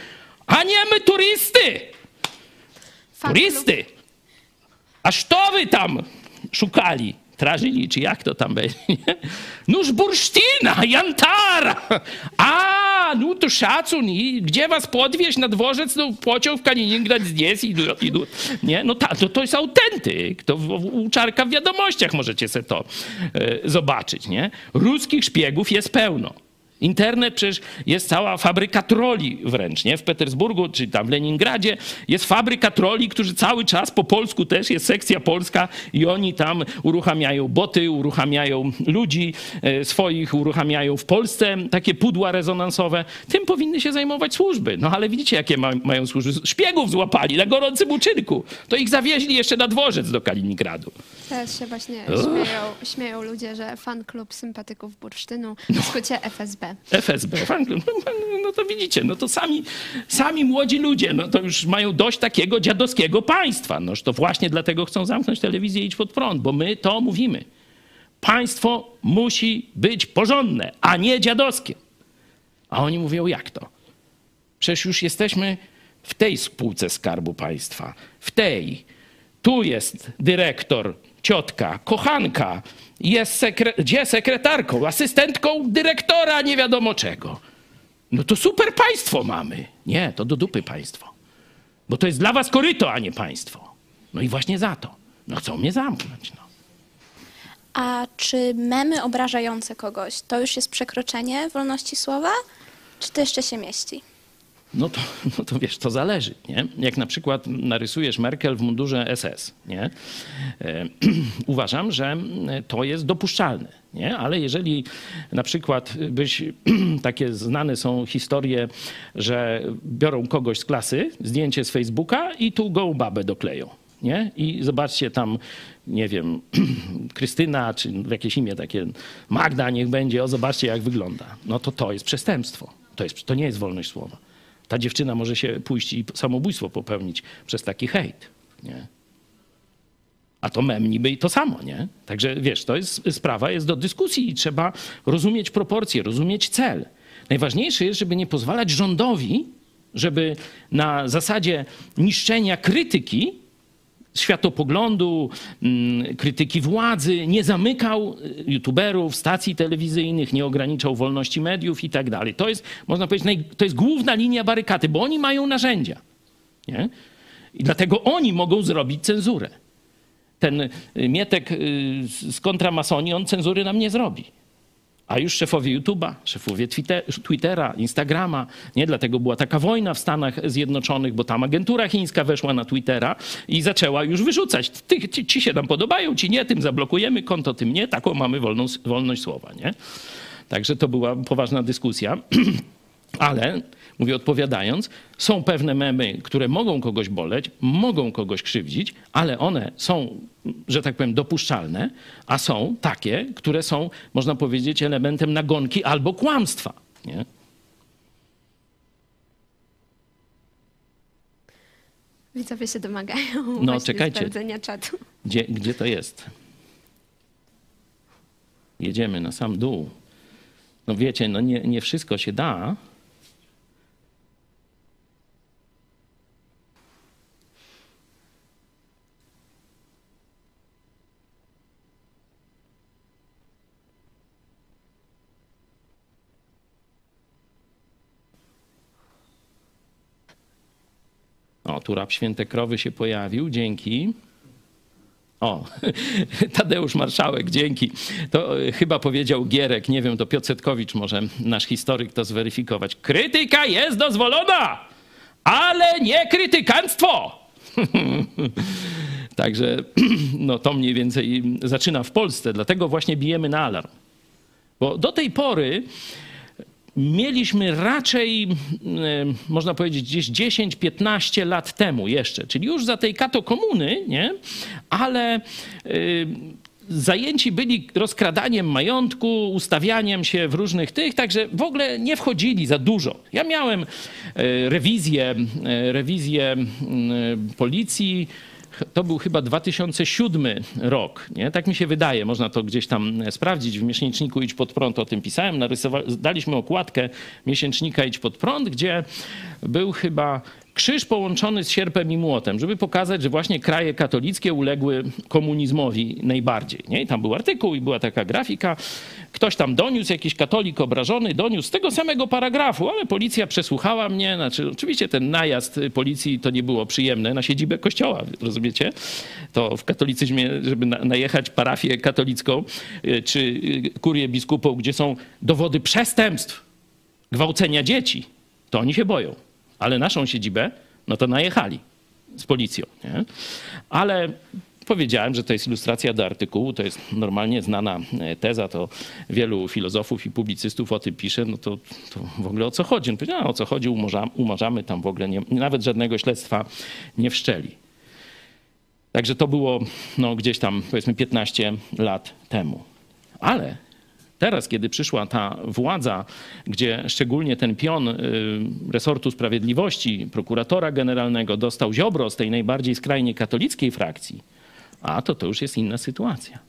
A nie my turysty! Turysty! A co wy tam szukali? Trażyli, czy jak to tam będzie? Noż bursztyna, jantara! A, no to szacun. I gdzie was podwieźć na dworzec? No pociąg w Kaliningrad znieść i idą. Nie? No ta, to, to jest autentyk. To u Czarka w wiadomościach możecie sobie to e, zobaczyć, nie? Ruskich szpiegów jest pełno. Internet przecież jest cała fabryka troli wręcz, nie? W Petersburgu czy tam w Leningradzie jest fabryka troli, którzy cały czas po polsku też jest sekcja polska i oni tam uruchamiają boty, uruchamiają ludzi e, swoich, uruchamiają w Polsce takie pudła rezonansowe. Tym powinny się zajmować służby. No ale widzicie, jakie ma, mają służby. Szpiegów złapali na gorącym uczynku. To ich zawieźli jeszcze na dworzec do Kaliningradu.
Teraz się właśnie śmieją, śmieją ludzie, że fan klub sympatyków bursztynu, w skrócie FSB.
FSB. Fan klub. No to widzicie, no to sami, sami młodzi ludzie, no to już mają dość takiego dziadowskiego państwa. Noż to właśnie dlatego chcą zamknąć telewizję i idź pod prąd, bo my to mówimy. Państwo musi być porządne, a nie dziadowskie. A oni mówią, jak to? Przecież już jesteśmy w tej spółce Skarbu Państwa, w tej. Tu jest dyrektor, ciotka, kochanka, jest sekre gdzie sekretarką, asystentką dyrektora, nie wiadomo czego. No to super państwo mamy. Nie, to do dupy państwo. Bo to jest dla was koryto, a nie państwo. No i właśnie za to. No chcą mnie zamknąć. No.
A czy memy obrażające kogoś to już jest przekroczenie wolności słowa? Czy to jeszcze się mieści?
No to, no to wiesz, to zależy, nie? Jak na przykład narysujesz Merkel w mundurze SS, nie? E, uważam, że to jest dopuszczalne, nie? Ale jeżeli na przykład byś, takie znane są historie, że biorą kogoś z klasy, zdjęcie z Facebooka i tu gołą babę dokleją, nie? I zobaczcie tam, nie wiem, Krystyna, czy jakieś imię takie, Magda niech będzie, o zobaczcie jak wygląda. No to to jest przestępstwo. To, jest, to nie jest wolność słowa. Ta dziewczyna może się pójść i samobójstwo popełnić przez taki hejt, nie? A to mem niby i to samo, nie? Także wiesz, to jest sprawa, jest do dyskusji i trzeba rozumieć proporcje, rozumieć cel. Najważniejsze jest, żeby nie pozwalać rządowi, żeby na zasadzie niszczenia krytyki światopoglądu, mm, krytyki władzy, nie zamykał y, youtuberów, stacji telewizyjnych, nie ograniczał wolności mediów i tak dalej. To jest, można powiedzieć, to jest główna linia barykady, bo oni mają narzędzia. Nie? I dlatego oni mogą zrobić cenzurę. Ten y, Mietek y, z kontramasonii, on cenzury nam nie zrobi. A już szefowie YouTube'a, szefowie Twitter- Twittera, Instagrama, nie? Dlatego była taka wojna w Stanach Zjednoczonych, bo tam agentura chińska weszła na Twittera i zaczęła już wyrzucać. Ty, ci, ci się nam podobają, ci nie, tym zablokujemy konto, tym nie. Taką mamy wolną, wolność słowa, nie? Także to była poważna dyskusja. Ale, mówię odpowiadając, są pewne memy, które mogą kogoś boleć, mogą kogoś krzywdzić, ale one są, że tak powiem, dopuszczalne, a są takie, które są, można powiedzieć, elementem nagonki albo kłamstwa. Nie?
Widzowie się domagają
No, czekajcie.
sprawdzenia czatu.
Gdzie, gdzie to jest? Jedziemy na sam dół. No wiecie, no nie, nie wszystko się da. Tu rab Święte Krowy się pojawił, dzięki. O, Tadeusz Marszałek, dzięki. To e, chyba powiedział Gierek, nie wiem, to Piotr Setkowicz może nasz historyk to zweryfikować. Krytyka jest dozwolona, ale nie krytykanstwo. Także no, to mniej więcej zaczyna w Polsce, dlatego właśnie bijemy na alarm. Bo do tej pory mieliśmy raczej, e, można powiedzieć, gdzieś 10-15 lat temu jeszcze, czyli już za tej kato komuny, nie? ale e, zajęci byli rozkradaniem majątku, ustawianiem się w różnych tych, także w ogóle nie wchodzili za dużo. Ja miałem e, rewizję, rewizję m, policji, to był chyba 2007 rok, nie? tak mi się wydaje, można to gdzieś tam sprawdzić w miesięczniku Idź Pod Prąd, o tym pisałem, narysowa- daliśmy okładkę miesięcznika Idź Pod Prąd, gdzie był chyba krzyż połączony z sierpem i młotem, żeby pokazać, że właśnie kraje katolickie uległy komunizmowi najbardziej. Nie? I tam był artykuł i była taka grafika. Ktoś tam doniósł, jakiś katolik obrażony, doniósł z tego samego paragrafu, ale policja przesłuchała mnie. Znaczy, oczywiście ten najazd policji to nie było przyjemne na siedzibę kościoła, rozumiecie? To w katolicyzmie, żeby na, najechać parafię katolicką y, czy y, kurię biskupów, gdzie są dowody przestępstw, gwałcenia dzieci, to oni się boją. Ale naszą siedzibę, no to najechali z policją. Nie? Ale powiedziałem, że to jest ilustracja do artykułu, to jest normalnie znana e, teza, to wielu filozofów i publicystów o tym pisze, no to, to w ogóle o co chodzi? No powiedziałem, o co chodzi, umarzamy tam w ogóle, nie, nawet żadnego śledztwa nie wszczeli. Także to było no, gdzieś tam powiedzmy 15 lat temu. Ale teraz, kiedy przyszła ta władza, gdzie szczególnie ten pion y, resortu sprawiedliwości, prokuratora generalnego dostał Ziobro z tej najbardziej skrajnie katolickiej frakcji, a to to już jest inna sytuacja.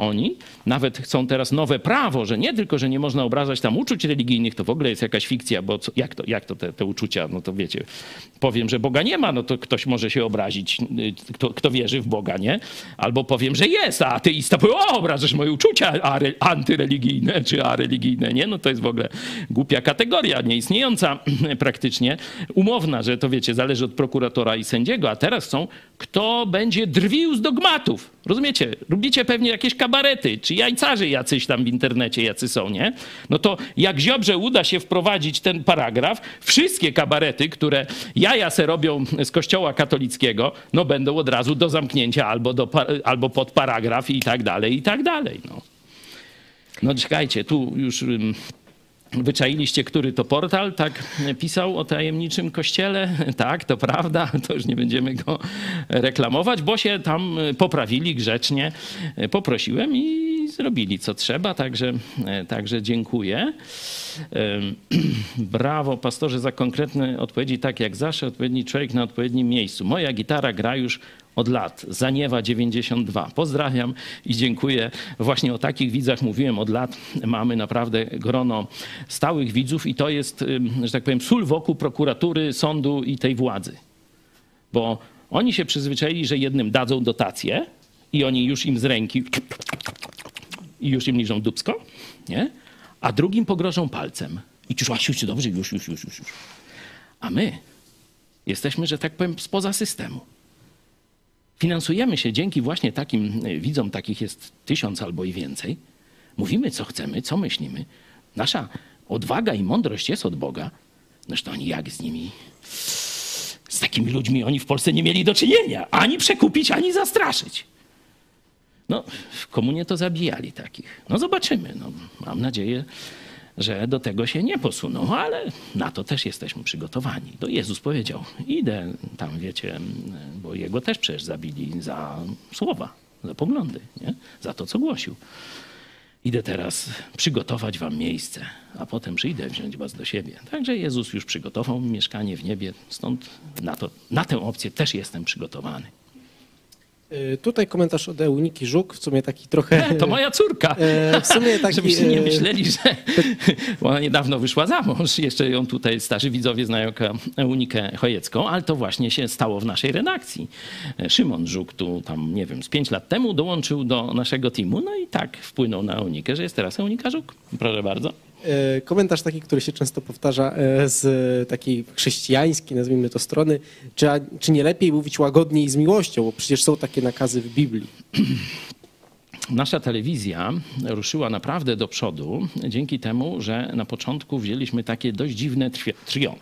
Oni nawet chcą teraz nowe prawo, że nie tylko, że nie można obrażać tam uczuć religijnych, to w ogóle jest jakaś fikcja, bo co, jak to, jak to te, te uczucia, no to wiecie, powiem, że Boga nie ma, no to ktoś może się obrazić, y, kto, kto wierzy w Boga, nie? Albo powiem, że jest, a ateista powie, o, obrażasz moje uczucia are, antyreligijne czy areligijne, nie? No to jest w ogóle głupia kategoria, nieistniejąca praktycznie, umowna, że to wiecie, zależy od prokuratora i sędziego, a teraz są, kto będzie drwił z dogmatów. Rozumiecie? Robicie pewnie jakieś kabarety, czy jajcarzy jacyś tam w internecie jacy są, nie? No to jak Ziobrze uda się wprowadzić ten paragraf, wszystkie kabarety, które jaja se robią z kościoła katolickiego, no będą od razu do zamknięcia albo, do, albo pod paragraf i tak dalej, i tak dalej, no. No czekajcie, tu już Wyczailiście, który to portal tak pisał o tajemniczym kościele? Tak, to prawda, to już nie będziemy go reklamować, bo się tam poprawili grzecznie. Poprosiłem i zrobili co trzeba, także, także dziękuję. Brawo, pastorze, za konkretne odpowiedzi, tak jak zawsze, odpowiedni człowiek na odpowiednim miejscu. Moja gitara gra już od lat. Zaniewa 92. Pozdrawiam i dziękuję. Właśnie o takich widzach mówiłem od lat. Mamy naprawdę grono stałych widzów i to jest, że tak powiem, sól wokół prokuratury, sądu i tej władzy. Bo oni się przyzwyczaili, że jednym dadzą dotację i oni już im z ręki i już im liżą dubsko, nie? A drugim pogrożą palcem. I już, już, dobrze, już, już, już, już. A my jesteśmy, że tak powiem, spoza systemu. Finansujemy się dzięki właśnie takim e, widzom, takich jest tysiąc albo i więcej. Mówimy, co chcemy, co myślimy. Nasza odwaga i mądrość jest od Boga. Zresztą oni jak z nimi, z takimi ludźmi oni w Polsce nie mieli do czynienia. Ani przekupić, ani zastraszyć. No, w komunie to zabijali takich. No zobaczymy. No, mam nadzieję, że do tego się nie posuną, ale na to też jesteśmy przygotowani. To Jezus powiedział, idę tam, wiecie, bo Jego też przecież zabili za słowa, za poglądy, nie? za to, co głosił. Idę teraz przygotować wam miejsce, a potem przyjdę wziąć was do siebie. Także Jezus już przygotował mi mieszkanie w niebie, stąd na, to, na tę opcję też jestem przygotowany.
Y, Tutaj komentarz od Euniki Żuk, w sumie taki trochę...
To moja córka.
E, W sumie taki...
Żebyście nie
e,
myśleli, że ona niedawno wyszła za mąż. Jeszcze ją tutaj starzy widzowie znają jako Unikę Chojecką, ale to właśnie się stało w naszej redakcji. Szymon Żuk tu tam, nie wiem, z pięć lat temu dołączył do naszego teamu, no i tak wpłynął na Eunikę, że jest teraz Eunika Żuk. Proszę bardzo.
E, Komentarz taki, który się często powtarza e, z takiej chrześcijańskiej, nazwijmy to strony, czy, czy nie lepiej mówić łagodniej z miłością, bo przecież są takie nakazy w Biblii.
Nasza telewizja ruszyła naprawdę do przodu dzięki temu, że na początku wzięliśmy takie dość dziwne trio.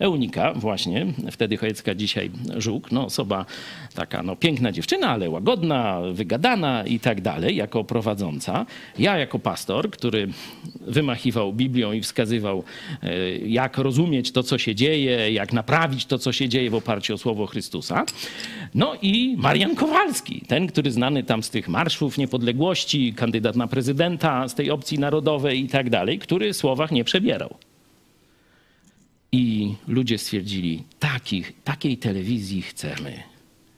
Eunika właśnie, wtedy Chojecka, dzisiaj Żuk, no osoba taka no piękna dziewczyna, ale łagodna, wygadana i tak dalej, jako prowadząca. Ja jako pastor, który wymachiwał Biblią i wskazywał, e, jak rozumieć to, co się dzieje, jak naprawić to, co się dzieje w oparciu o Słowo Chrystusa. No i Marian Kowalski, ten, który znany tam z tych marszów niepodległości, kandydat na prezydenta z tej opcji narodowej i tak dalej, który w słowach nie przebierał. I ludzie stwierdzili, takich, takiej telewizji chcemy,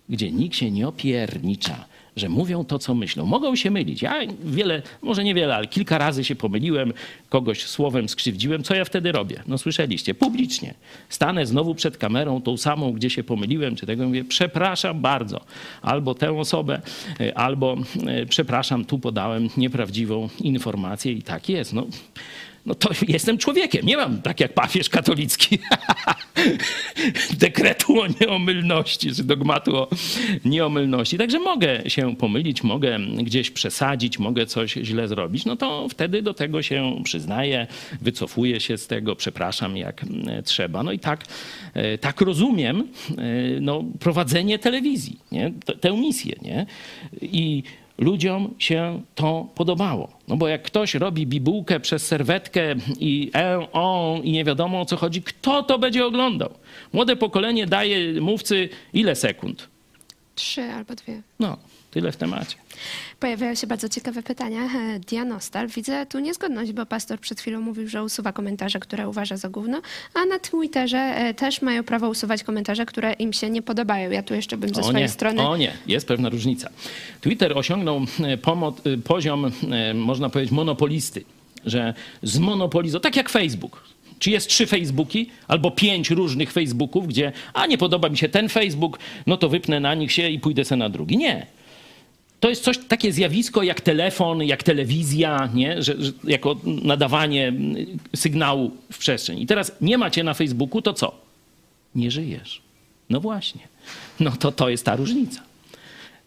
gdzie nikt się nie opiernicza, że mówią to, co myślą. Mogą się mylić. Ja wiele, może niewiele, ale kilka razy się pomyliłem, kogoś słowem skrzywdziłem. Co ja wtedy robię? No słyszeliście, publicznie. Stanę znowu przed kamerą, tą samą, gdzie się pomyliłem, czy tego mówię, przepraszam bardzo. Albo tę osobę, e, albo e, przepraszam, tu podałem nieprawdziwą informację i tak jest. No, no to jestem człowiekiem. Nie mam tak jak papież katolicki dekretu o nieomylności, czy dogmatu o nieomylności. Także mogę się pomylić, mogę gdzieś przesadzić, mogę coś źle zrobić. No to wtedy do tego się przyznaję, wycofuję się z tego, przepraszam jak e, trzeba. No i tak, e, tak rozumiem e, no, prowadzenie telewizji, nie? Tę misję. Nie? I ludziom się to podobało. No bo jak ktoś robi bibułkę przez serwetkę i e, o i nie wiadomo o co chodzi, kto to będzie oglądał? Młode pokolenie daje mówcy ile sekund?
Trzy albo dwie.
No, tyle w temacie.
Pojawiają się bardzo ciekawe pytania. E, Dianostal, widzę tu niezgodność, bo pastor przed chwilą mówił, że usuwa komentarze, które uważa za gówno, a na Twitterze e, też mają prawo usuwać komentarze, które im się nie podobają. Ja tu jeszcze bym ze
O
swojej
nie,
strony...
o nie, jest pewna różnica. Twitter osiągnął e, poziom, można powiedzieć, monopolisty, że zmonopolizował, tak jak Facebook. Czy jest trzy Facebooki albo pięć różnych Facebooków, gdzie a nie podoba mi się ten Facebook, no to wypnę na nich się i pójdę se na drugi. Nie. To jest coś, takie zjawisko jak telefon, jak telewizja, nie? Że, że jako nadawanie sygnału w przestrzeń. I teraz nie macie na Facebooku, to co? Nie żyjesz. No właśnie. No to to jest ta różnica.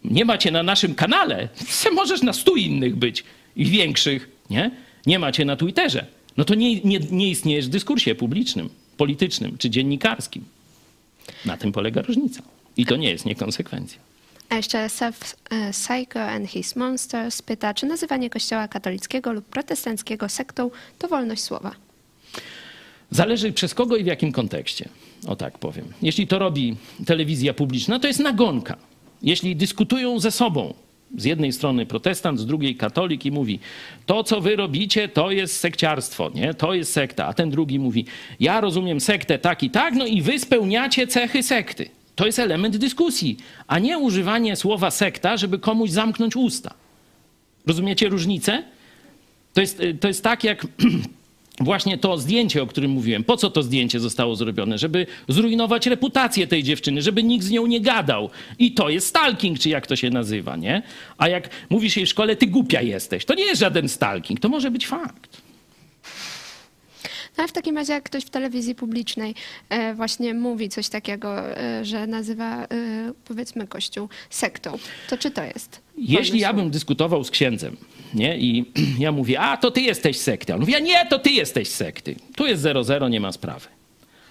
Nie macie na naszym kanale, możesz na stu innych być i większych, nie? Nie macie na Twitterze. No to nie, nie, nie istniejesz w dyskursie publicznym, politycznym czy dziennikarskim. Na tym polega różnica. I to nie jest niekonsekwencja.
A jeszcze Self e, Psycho and His Monsters pyta, czy nazywanie kościoła katolickiego lub protestanckiego sektą to wolność słowa?
Zależy przez kogo i w jakim kontekście. O tak powiem. Jeśli to robi telewizja publiczna, to jest nagonka. Jeśli dyskutują ze sobą, z jednej strony protestant, z drugiej katolik i mówi, to co wy robicie, to jest sekciarstwo, nie? to jest sekta. A ten drugi mówi, ja rozumiem sektę tak i tak, no i wy spełniacie cechy sekty. To jest element dyskusji, a nie używanie słowa sekta, żeby komuś zamknąć usta. Rozumiecie różnicę? To jest, y, to jest tak jak właśnie to zdjęcie, o którym mówiłem. Po co to zdjęcie zostało zrobione? Żeby zrujnować reputację tej dziewczyny, żeby nikt z nią nie gadał. I to jest stalking, czy jak to się nazywa, nie? A jak mówisz jej w szkole, ty głupia jesteś, to nie jest żaden stalking, to może być fakt.
No ale w takim razie, jak ktoś w telewizji publicznej e, właśnie mówi coś takiego, e, że nazywa e, powiedzmy kościół sektą, to czy to jest?
Jeśli ja bym dyskutował z księdzem, nie? I ja mówię, a to ty jesteś sekty. On mówi, a nie, to ty jesteś sekty. Tu jest 0-0, nie ma sprawy.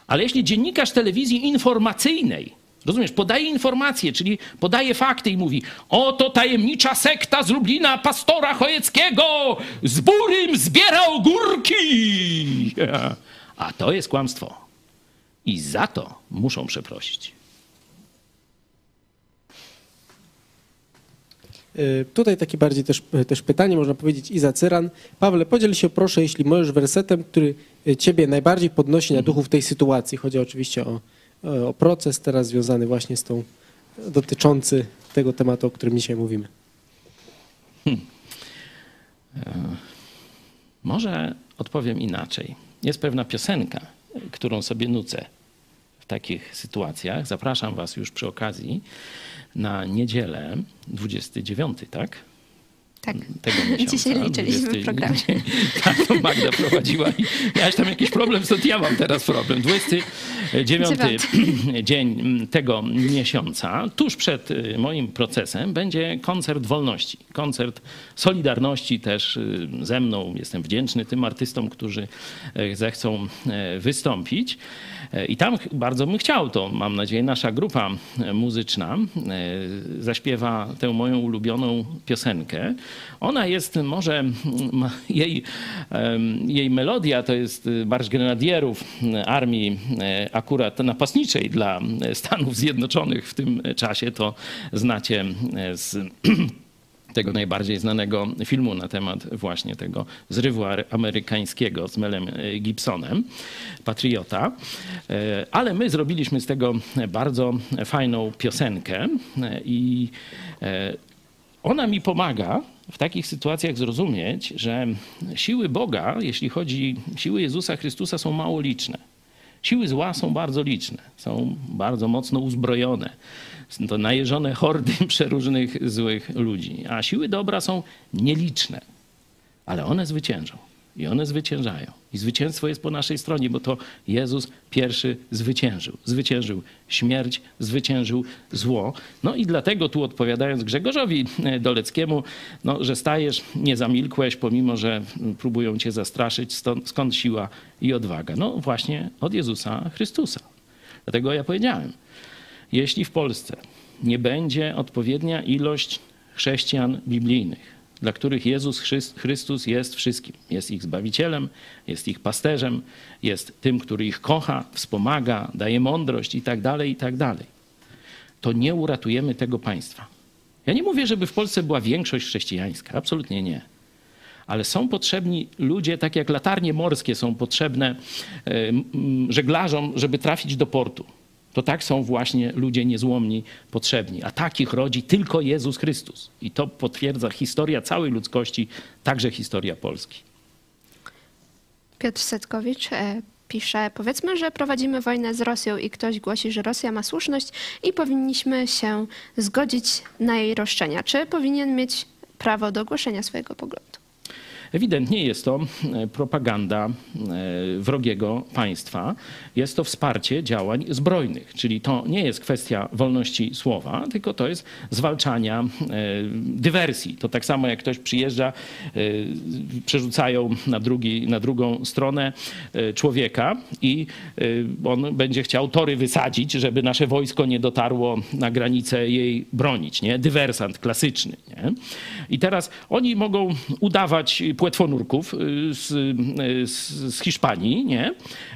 Ale jeśli dziennikarz telewizji informacyjnej, rozumiesz, podaje informacje, czyli podaje fakty i mówi, oto tajemnicza sekta z Lublina pastora Chojeckiego z Burym zbiera ogórki. A to jest kłamstwo. I za to muszą przeprosić.
Y, Tutaj takie bardziej też, też pytanie, można powiedzieć, Iza Cyran. Pawle, podziel się proszę, jeśli możesz, wersetem, który y, ciebie najbardziej podnosi na duchu w tej sytuacji. Chodzi oczywiście o, o proces teraz związany właśnie z tą, dotyczący tego tematu, o którym dzisiaj mówimy.
Może odpowiem inaczej. Jest pewna piosenka, którą sobie nucę w takich sytuacjach. Zapraszam Was już przy okazji na niedzielę 29, tak?
Tak.
Tego miesiąca.
Dzisiaj liczyliśmy w programie.
Tak, to Magda prowadziła i miałeś tam jakiś problem, stąd ja mam teraz problem. 29 dzień tego miesiąca, tuż przed y, moim procesem, będzie koncert wolności. Koncert Solidarności też y, ze mną. Jestem wdzięczny tym artystom, którzy y, zechcą y, wystąpić. Y, I tam bardzo bym chciał, to mam nadzieję nasza grupa y, muzyczna y, zaśpiewa tę moją ulubioną piosenkę. Ona jest może, jej, jej melodia to jest Marsz Grenadierów Armii akurat napastniczej dla Stanów Zjednoczonych w tym czasie, to znacie z tego najbardziej znanego filmu na temat właśnie tego zrywu amerykańskiego z Melem e, Gibsonem, Patriota. E, Ale my zrobiliśmy z tego bardzo fajną piosenkę e, i ona mi pomaga w takich sytuacjach zrozumieć, że siły Boga, jeśli chodzi siły Jezusa Chrystusa są mało liczne. Siły zła są bardzo liczne, są bardzo mocno uzbrojone. To najeżone hordy przeróżnych złych ludzi. A siły dobra są nieliczne, ale one zwyciężą. I one zwyciężają. I zwycięstwo jest po naszej stronie, bo to Jezus pierwszy zwyciężył. Zwyciężył śmierć, zwyciężył zło. No i dlatego tu odpowiadając Grzegorzowi Doleckiemu, no, że stajesz, nie zamilkłeś, pomimo że próbują cię zastraszyć, stąd, skąd siła i odwaga? No właśnie od Jezusa Chrystusa. Dlatego ja powiedziałem, jeśli w Polsce nie będzie odpowiednia ilość chrześcijan biblijnych, dla których Jezus Chrystus jest wszystkim. Jest ich zbawicielem, jest ich pasterzem, jest tym, który ich kocha, wspomaga, daje mądrość i tak dalej, i tak dalej. To nie uratujemy tego państwa. Ja nie mówię, żeby w Polsce była większość chrześcijańska, absolutnie nie. Ale są potrzebni ludzie, tak jak latarnie morskie są potrzebne e, żeglarzom, żeby trafić do portu to tak są właśnie ludzie niezłomni potrzebni. A takich rodzi tylko Jezus Chrystus. I to potwierdza historia całej ludzkości, także historia Polski.
Piotr Setkowicz e, pisze: Powiedzmy, że prowadzimy wojnę z Rosją i ktoś głosi, że Rosja ma słuszność i powinniśmy się zgodzić na jej roszczenia. Czy powinien mieć prawo do głoszenia swojego poglądu?
Ewidentnie jest to e, propaganda e, wrogiego państwa. Jest to wsparcie działań zbrojnych, czyli to nie jest kwestia wolności słowa, tylko to jest zwalczania e, dywersji. To tak samo jak ktoś przyjeżdża, przerzucają na, drugi, na drugą stronę człowieka i on będzie chciał tory wysadzić, żeby nasze wojsko nie dotarło na granicę jej bronić. Nie? Dywersant klasyczny. Nie? I teraz oni mogą udawać płetwonurków y, z, y, z, z Hiszpanii, nie?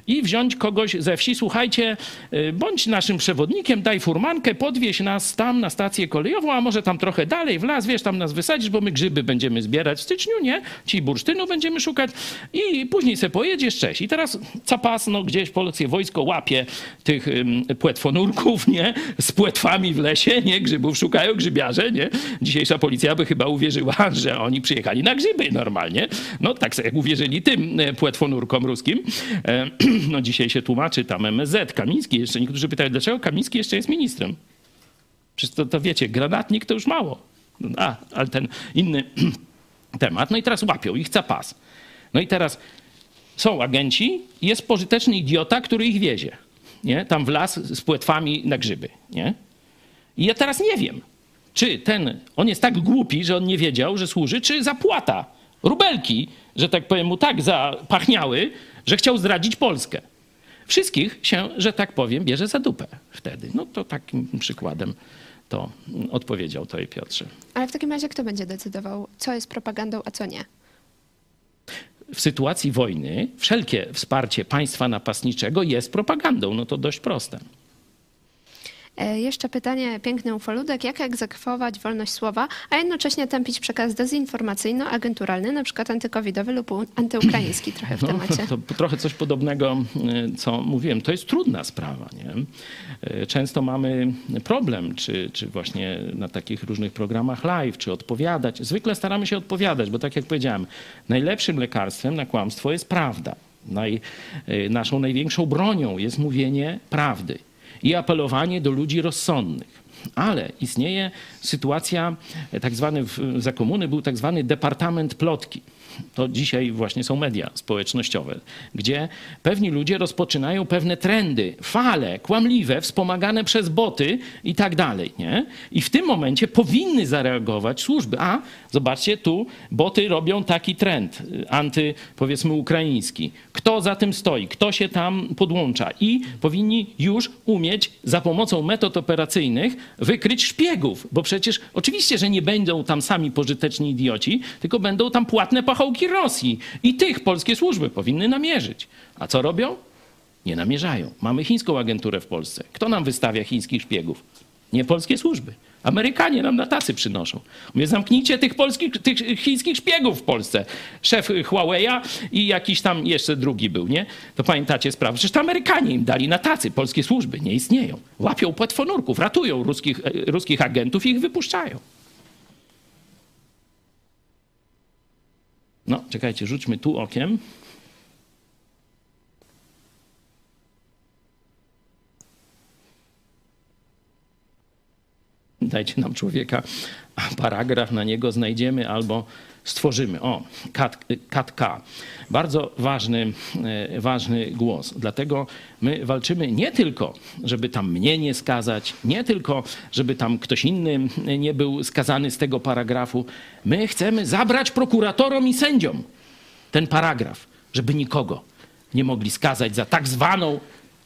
I wziąć kogoś ze wsi, słuchajcie, y, bądź naszym przewodnikiem, daj furmankę, podwieź nas tam na stację kolejową, a może tam trochę dalej w las, wiesz, tam nas wysadzisz, bo my grzyby będziemy zbierać w styczniu, nie? Ci bursztynu będziemy szukać i później se pojedziesz, cześć. I teraz capas, no gdzieś polskie wojsko łapie tych płetwonurków, nie? Z płetwami w lesie, nie? Grzybów szukają grzybiarze, nie? Dzisiejsza policja by chyba uwierzyła, że oni przyjechali na grzyby normalnie No tak jak uwierzyli tym e, płetwonurkom ruskim. E, no dzisiaj się tłumaczy tam MSZ, Kamiński jeszcze. Niektórzy pytają, dlaczego Kamiński jeszcze jest ministrem? Przecież to, to wiecie, granatnik to już mało. A, ale ten inny temat. No i teraz łapią ich pas. No i teraz są agenci jest pożyteczny idiota, który ich wiezie. Nie? Tam w las z płetwami na grzyby. Nie? I ja teraz nie wiem, czy ten, on jest tak głupi, że on nie wiedział, że służy, czy zapłata rubelki, że tak powiem, mu tak zapachniały, że chciał zdradzić Polskę. Wszystkich się, że tak powiem, bierze za dupę wtedy. No to takim przykładem to odpowiedział to Piotrze.
Ale w takim razie kto będzie decydował, co jest propagandą, a co nie?
W sytuacji wojny wszelkie wsparcie państwa napastniczego jest propagandą. No to dość proste.
E, jeszcze pytanie, piękny ufoludek, jak egzekwować wolność słowa, a jednocześnie tępić przekaz dezinformacyjno-agenturalny, na przykład antykowidowy lub antyukraiński trochę w no, temacie?
To, to trochę coś podobnego, e, co mówiłem. To jest trudna sprawa. Nie? E, często mamy problem, czy, czy właśnie na takich różnych programach live, czy odpowiadać. Zwykle staramy się odpowiadać, bo tak jak powiedziałem, najlepszym lekarstwem na kłamstwo jest prawda. Naj, naszą największą bronią jest mówienie prawdy i apelowanie do ludzi rozsądnych. Ale istnieje sytuacja, tak zwany za komuny był tak zwany departament plotki to dzisiaj właśnie są media społecznościowe, gdzie pewni ludzie rozpoczynają pewne trendy, fale kłamliwe, wspomagane przez boty i tak dalej. Nie? I w tym momencie powinny zareagować służby. A zobaczcie, tu boty robią taki trend anty, powiedzmy, ukraiński. Kto za tym stoi? Kto się tam podłącza? I powinni już umieć za pomocą metod operacyjnych wykryć szpiegów, bo przecież oczywiście, że nie będą tam sami pożyteczni idioci, tylko będą tam płatne pachołki pachołki Rosji. I tych polskie służby powinny namierzyć. A co robią? Nie namierzają. Mamy chińską agenturę w Polsce. Kto nam wystawia chińskich szpiegów? Nie polskie służby. Amerykanie nam na tacy przynoszą. Mówię, zamknijcie tych, polskich, tych chińskich szpiegów w Polsce. Szef Huawei'a i jakiś tam jeszcze drugi był, nie? To pamiętacie sprawę. Przecież to Amerykanie im dali na tacy. Polskie służby nie istnieją. Łapią płetwonurków, ratują ruskich, e, ruskich agentów i ich wypuszczają. No, czekajcie, rzućmy tu okiem. dajcie nam człowieka, a paragraf na niego znajdziemy albo stworzymy. O, Kat, Kat K. Bardzo ważny, e, ważny głos. Dlatego my walczymy nie tylko, żeby tam mnie nie skazać, nie tylko, żeby tam ktoś inny nie był skazany z tego paragrafu. My chcemy zabrać prokuratorom i sędziom ten paragraf, żeby nikogo nie mogli skazać za tak zwaną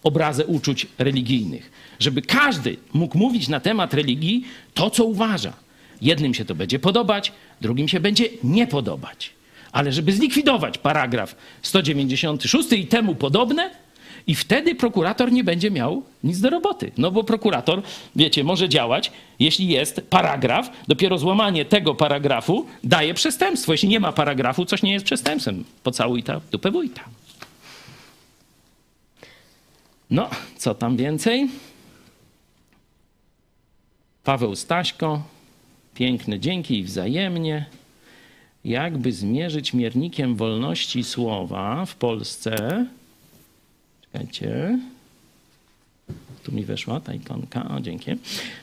obrazę uczuć religijnych. Żeby każdy mógł mówić na temat religii to, co uważa. Jednym się to będzie podobać, drugim się będzie nie podobać. Ale żeby zlikwidować paragraf 196 i temu podobne, i wtedy prokurator nie będzie miał nic do roboty. No bo prokurator, wiecie, może działać, jeśli jest paragraf, dopiero złamanie tego paragrafu daje przestępstwo. Jeśli nie ma paragrafu, coś nie jest przestępstwem. Pocałuj ta, dupę wójta. No, co tam więcej? Paweł Staśko, piękne dzięki i wzajemnie. Jakby zmierzyć miernikiem wolności słowa w Polsce. Czekajcie. Tu mi weszła ta ikonka. O, dzięki.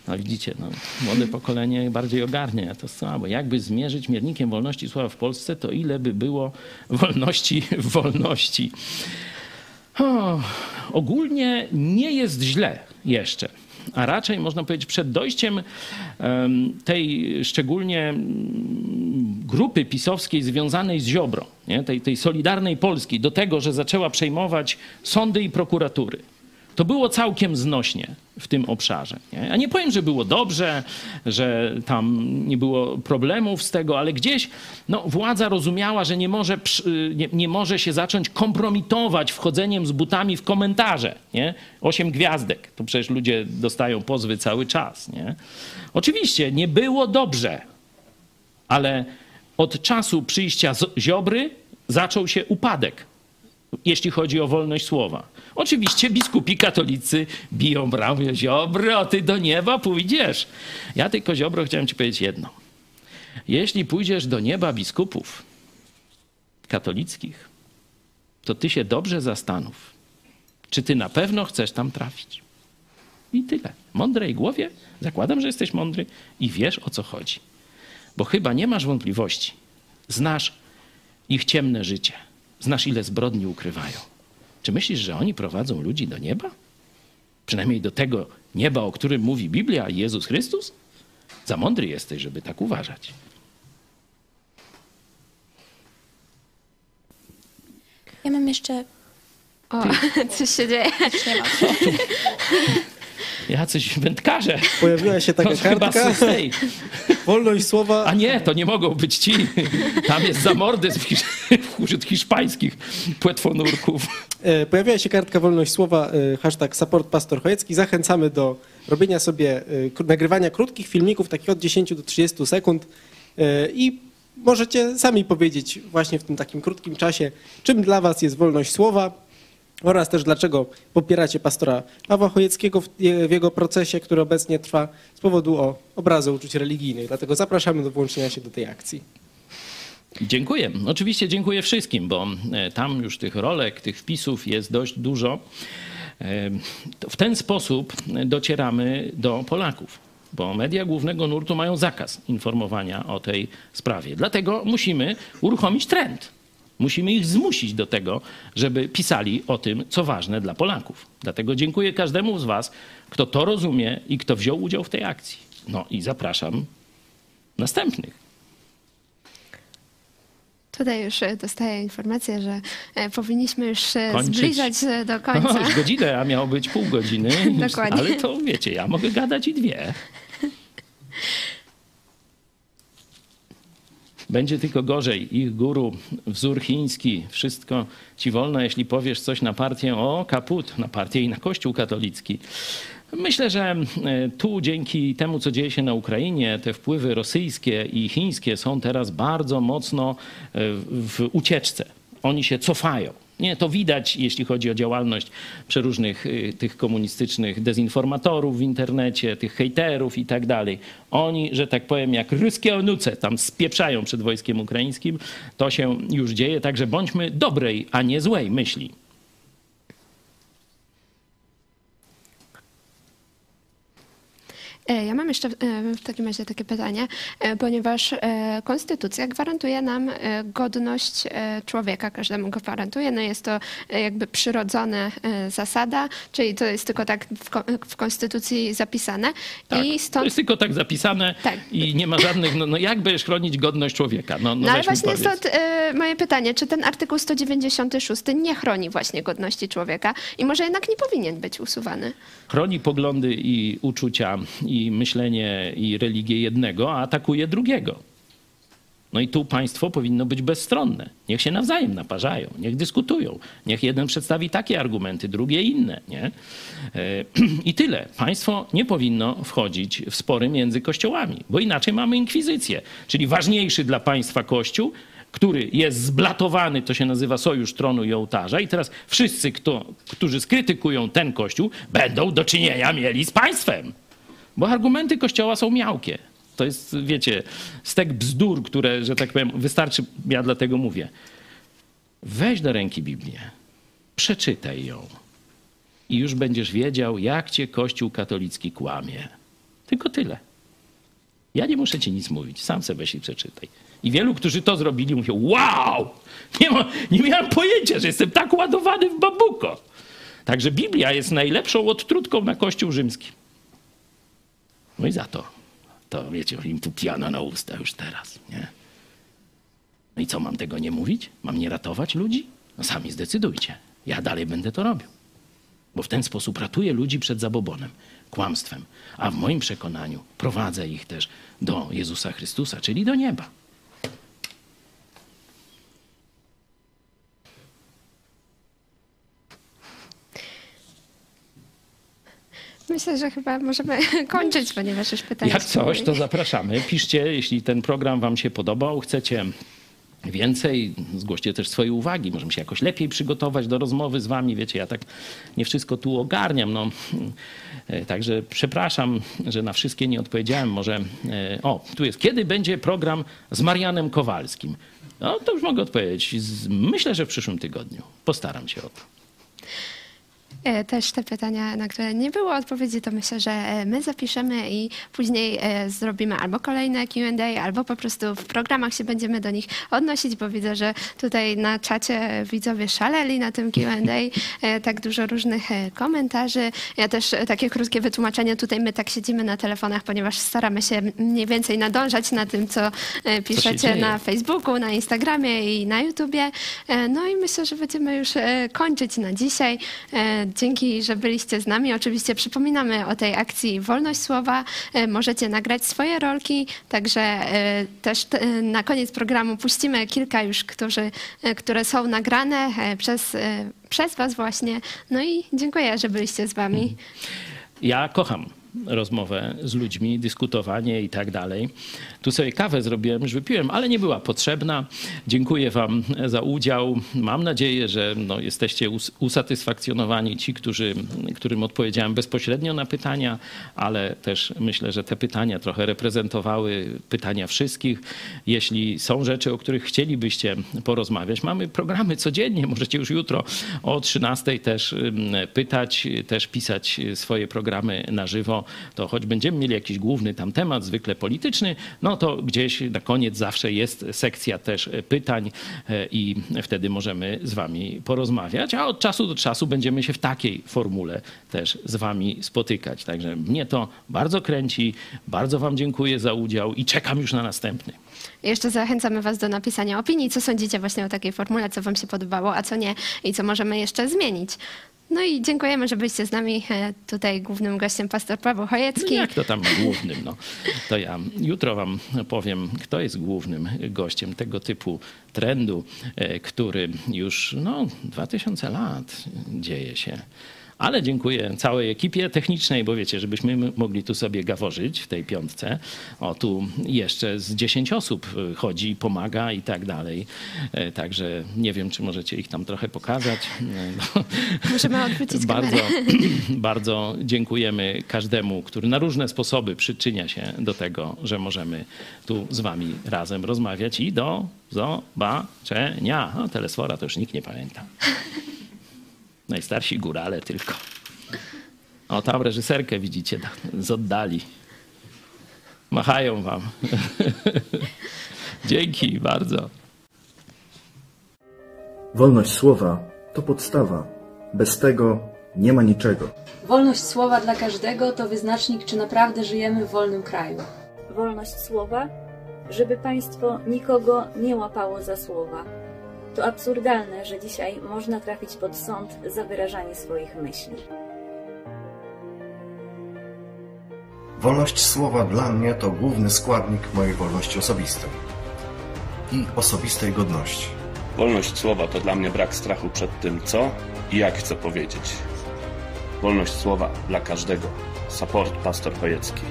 No widzicie, no, młode pokolenie bardziej ogarnia to słabo. Jakby zmierzyć miernikiem wolności słowa w Polsce, to ile by było wolności w wolności. O, ogólnie nie jest źle jeszcze, a raczej można powiedzieć przed dojściem em, tej szczególnie mm, grupy pisowskiej związanej z Ziobro, nie? Tej, tej Solidarnej Polski, do tego, że zaczęła przejmować sądy i prokuratury. To było całkiem znośnie w tym obszarze. Nie? Ja nie powiem, że było dobrze, że tam nie było problemów z tego, ale gdzieś no, władza rozumiała, że nie może, nie, nie może się zacząć kompromitować wchodzeniem z butami w komentarze. Nie? Osiem gwiazdek. To przecież ludzie dostają pozwy cały czas. Nie? Oczywiście nie było dobrze, ale od czasu przyjścia z- Ziobry zaczął się upadek jeśli chodzi o wolność słowa. Oczywiście biskupi katolicy biją brawo, Ziobro, ty do nieba pójdziesz. Ja tylko, Ziobro, chciałem ci powiedzieć jedno. Jeśli pójdziesz do nieba biskupów katolickich, to ty się dobrze zastanów, czy ty na pewno chcesz tam trafić. I tyle. Mądrej głowie, zakładam, że jesteś mądry i wiesz, o co chodzi. Bo chyba nie masz wątpliwości. Znasz ich ciemne życie. Znasz, ile zbrodni ukrywają. Czy myślisz, że oni prowadzą ludzi do nieba? Przynajmniej do tego nieba, o którym mówi Biblia i Jezus Chrystus? Za mądry jesteś, żeby tak uważać.
Ja mam jeszcze...
O, coś się dzieje.
Nie mam.
Jacyś wędkarze.
Pojawiła się taka
To chyba
kartka, wolność słowa.
A nie, to nie mogą być ci. Tam jest zamordyzm wśród hiszpańskich płetwonurków.
E, Pojawiła się kartka wolność słowa, e, hashtag support pastor Chojecki. Zachęcamy do robienia sobie, e, nagrywania krótkich filmików, takich od 10 do 30 sekund i możecie sami powiedzieć właśnie w tym takim krótkim czasie, czym dla was jest wolność słowa oraz też dlaczego popieracie pastora Pawła Chojeckiego w, je- w jego procesie, który obecnie trwa z powodu o obrazy uczuć religijnych. Dlatego zapraszamy do włączenia się do tej akcji.
Dziękuję. Oczywiście dziękuję wszystkim, bo e, tam już tych rolek, tych wpisów jest dość dużo. E, W ten sposób docieramy do Polaków, bo media głównego nurtu mają zakaz informowania o tej sprawie. Dlatego musimy uruchomić trend. Musimy ich zmusić do tego, żeby pisali o tym, co ważne dla Polaków. Dlatego dziękuję każdemu z Was, kto to rozumie i kto wziął udział w tej akcji. No i zapraszam następnych.
Tutaj już e, dostaję informację, że e, powinniśmy już e,
Kończyć.
zbliżać się do
No,
końca.
już godzinę, a miało być pół godziny.
Dokładnie.
Ale to wiecie, ja mogę gadać i dwie. Będzie tylko gorzej. Ich guru, wzór chiński, wszystko ci wolno, jeśli powiesz coś na partię, o kaput, na partię i na Kościół katolicki. Myślę, że e, tu dzięki temu, co dzieje się na Ukrainie, te wpływy rosyjskie i chińskie są teraz bardzo mocno e, w ucieczce. Oni się cofają. Nie, to widać, jeśli chodzi o działalność przeróżnych y, tych komunistycznych dezinformatorów w internecie, tych hejterów i tak dalej. Oni, że tak powiem, jak ruskie onuce tam spieprzają przed wojskiem ukraińskim. To się już dzieje, także bądźmy dobrej, a nie złej myśli.
Ja mam jeszcze e, w takim razie takie pytanie, e, ponieważ e, konstytucja gwarantuje nam e, godność e, człowieka, każdemu gwarantuje. No jest to e, jakby przyrodzona e, zasada, czyli to jest tylko tak w, ko- w konstytucji zapisane.
Tak,
I
To
stąd
jest tylko tak zapisane
Tak.
i nie ma żadnych, no, no jak będziesz chronić godność człowieka? No, no,
No ale właśnie
powiedz.
stąd e, moje pytanie, czy ten artykuł 196 nie chroni właśnie godności człowieka i może jednak nie powinien być usuwany?
Chroni poglądy i uczucia i myślenie i religię jednego, a atakuje drugiego. No i tu państwo powinno być bezstronne. Niech się nawzajem naparzają, niech dyskutują. Niech jeden przedstawi takie argumenty, drugie inne. Nie? E, I tyle. Państwo nie powinno wchodzić w spory między kościołami, bo inaczej mamy inkwizycję. Czyli ważniejszy dla państwa kościół, który jest zblatowany, to się nazywa sojusz tronu i ołtarza. I teraz wszyscy, kto, którzy skrytykują ten kościół, będą do czynienia mieli z państwem. Bo argumenty kościoła są miałkie. To jest, wiecie, stek bzdur, które, że tak powiem, wystarczy, ja dlatego mówię. Weź do ręki Biblię, przeczytaj ją i już będziesz wiedział, jak cię Kościół katolicki kłamie. Tylko tyle. Ja nie muszę ci nic mówić, sam sobie weź i przeczytaj. I wielu, którzy to zrobili, mówią, wow, nie, ma, nie miałem pojęcia, że jestem tak ładowany w babuko. Także Biblia jest najlepszą odtrutką na Kościół rzymski. No i za to, to wiecie, im tu piano na usta już teraz, nie? No i co, mam tego nie mówić? Mam nie ratować ludzi? No sami zdecydujcie. Ja dalej będę to robił. Bo w ten sposób ratuję ludzi przed zabobonem, kłamstwem. A w moim przekonaniu prowadzę ich też do Jezusa Chrystusa, czyli do nieba.
Myślę, że chyba możemy kończyć, ponieważ już pytania
Jak coś, to zapraszamy. Piszcie, jeśli ten program Wam się podobał, chcecie więcej, zgłoście też swoje uwagi. Możemy się jakoś lepiej przygotować do rozmowy z Wami. Wiecie, ja tak nie wszystko tu ogarniam. No. E, Także przepraszam, że na wszystkie nie odpowiedziałem. Może, e, o, tu jest. Kiedy będzie program z Marianem Kowalskim? No, to już mogę odpowiedzieć. Myślę, że w przyszłym tygodniu. Postaram się o to.
E, Też te pytania, na które nie było odpowiedzi, to myślę, że e, my zapiszemy i później e, zrobimy albo kolejne Q&A, albo po prostu w programach się będziemy do nich odnosić, bo widzę, że tutaj na czacie widzowie szaleli na tym Q&A, tak dużo różnych komentarzy. Ja też takie krótkie wytłumaczenie, tutaj my tak siedzimy na telefonach, ponieważ staramy się mniej więcej nadążać na tym, co piszecie
dzieje.
na Facebooku, na Instagramie i na YouTubie. No i myślę, że będziemy już kończyć na dzisiaj. Dzięki, że byliście z nami. Oczywiście przypominamy o tej akcji Wolność Słowa. E, Możecie nagrać swoje rolki, także e, też na koniec programu puścimy kilka już, którzy, e, które są nagrane przez, przez Was właśnie. No i dziękuję, że byliście z Wami.
Ja kocham rozmowę z ludźmi, dyskutowanie i tak dalej. Tu sobie kawę zrobiłem, już wypiłem, ale nie była potrzebna. Dziękuję Wam za udział. Mam nadzieję, że no, jesteście us- usatysfakcjonowani ci, którzy, którym odpowiedziałem bezpośrednio na pytania, ale też myślę, że te pytania trochę reprezentowały pytania wszystkich. Jeśli są rzeczy, o których chcielibyście porozmawiać, mamy programy codziennie, możecie już jutro o 13 też ym, pytać, też pisać swoje programy na żywo. To choć będziemy mieli jakiś główny tam temat, zwykle polityczny, no to gdzieś na koniec zawsze jest sekcja też pytań e, i wtedy możemy z wami porozmawiać, a od czasu do czasu będziemy się w takiej formule też z wami spotykać. Także mnie to bardzo kręci, bardzo wam dziękuję za udział i czekam już na następny.
Jeszcze zachęcamy Was do napisania opinii, co sądzicie właśnie o takiej formule, co Wam się podobało, a co nie i co możemy jeszcze zmienić. No i dziękujemy, że byliście z nami. E, Tutaj głównym gościem pastor Paweł
No
Chojecki.
jak to tam głównym? No, to ja jutro wam powiem, kto jest głównym gościem tego typu trendu, e, który już no, 2000 lat dzieje się. Ale dziękuję całej ekipie technicznej, bo wiecie, żebyśmy mogli tu sobie gaworzyć w tej piątce. O, tu jeszcze z 10 osób e, chodzi, pomaga i tak dalej. E, Także nie wiem, czy możecie ich tam trochę pokazać. E, bo-
Możemy odwrócić
bardzo, bardzo dziękujemy każdemu, który na różne sposoby przyczynia się do tego, że możemy tu z wami razem rozmawiać i do zobaczenia. O, telesfora to już nikt nie pamięta. Najstarsi górale tylko. O, tam reżyserkę widzicie z oddali. Machają wam. Dzięki bardzo.
Wolność słowa to podstawa. Bez tego nie ma niczego.
Wolność słowa dla każdego to wyznacznik, czy naprawdę żyjemy w wolnym kraju.
wolność słowa, żeby państwo nikogo nie łapało za słowa. To absurdalne, że dzisiaj można trafić pod sąd za wyrażanie swoich myśli.
Wolność słowa dla mnie to główny składnik mojej wolności osobistej i osobistej godności.
Wolność słowa to dla mnie brak strachu przed tym, co i jak chcę powiedzieć. Wolność słowa dla każdego. Support Pastor Chojecki.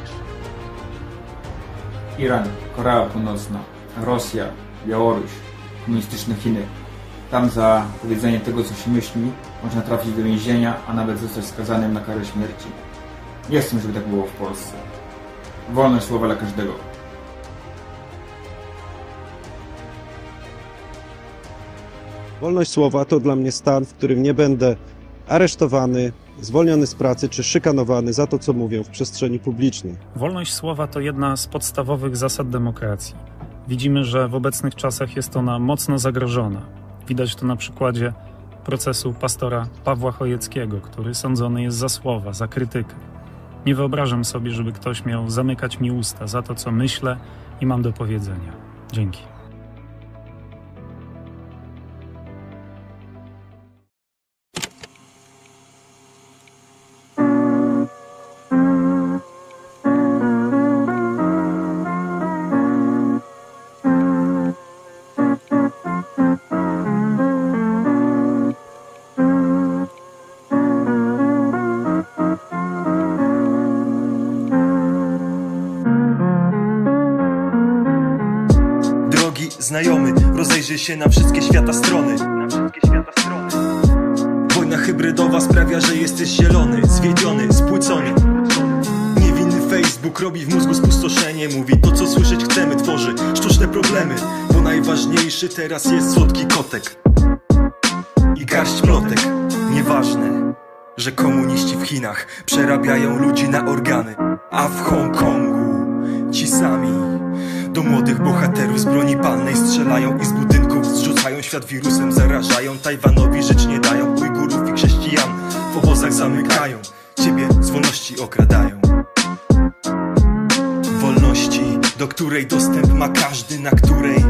Iran, Korea Północna, Rosja, Białoruś, komunistyczne Chiny. Tam za powiedzenie tego, co się myśli, można trafić do więzienia, a nawet zostać skazanym na karę śmierci. Nie chcę, żeby tak było w Polsce. Wolność słowa dla każdego.
Wolność słowa to dla mnie stan, w którym nie będę aresztowany, zwolniony z pracy czy szykanowany za to, co mówię w przestrzeni publicznej.
Wolność słowa to jedna z podstawowych zasad demokracji. Widzimy, że w obecnych czasach jest ona mocno zagrożona. Widać to na przykładzie procesu pastora Pawła Chojeckiego, który sądzony jest za słowa, za krytykę. Nie wyobrażam sobie, żeby ktoś miał zamykać mi usta za to, co myślę i mam do powiedzenia. Dzięki.
Się na wszystkie świata strony. Wojna hybrydowa sprawia, że jesteś zielony, zwiedziony, spłycony. Niewinny Facebook robi w mózgu spustoszenie Mówi to co słyszeć chcemy, tworzy sztuczne problemy Bo najważniejszy teraz jest słodki kotek I garść plotek Nieważne, że komuniści w Chinach Przerabiają ludzi na organy A w Hongkongu ci sami do młodych bohaterów z broni palnej strzelają i z budynków zrzucają świat wirusem, zarażają Tajwanowi żyć nie dają, Ujgurów i chrześcijan w obozach zamykają, ciebie z wolności okradają. Wolności, do której dostęp ma każdy, na której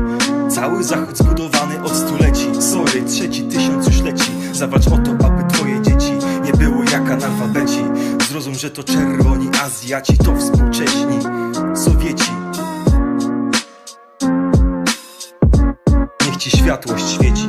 cały zachód zbudowany od stuleci. Sorry, trzeci tysiąc już leci, zawalcz o to, aby twoje dzieci nie było jak analfabeci. Zrozum, że to czerwoni Azjaci, to współcześni Sowieci. Ci światłość świeci.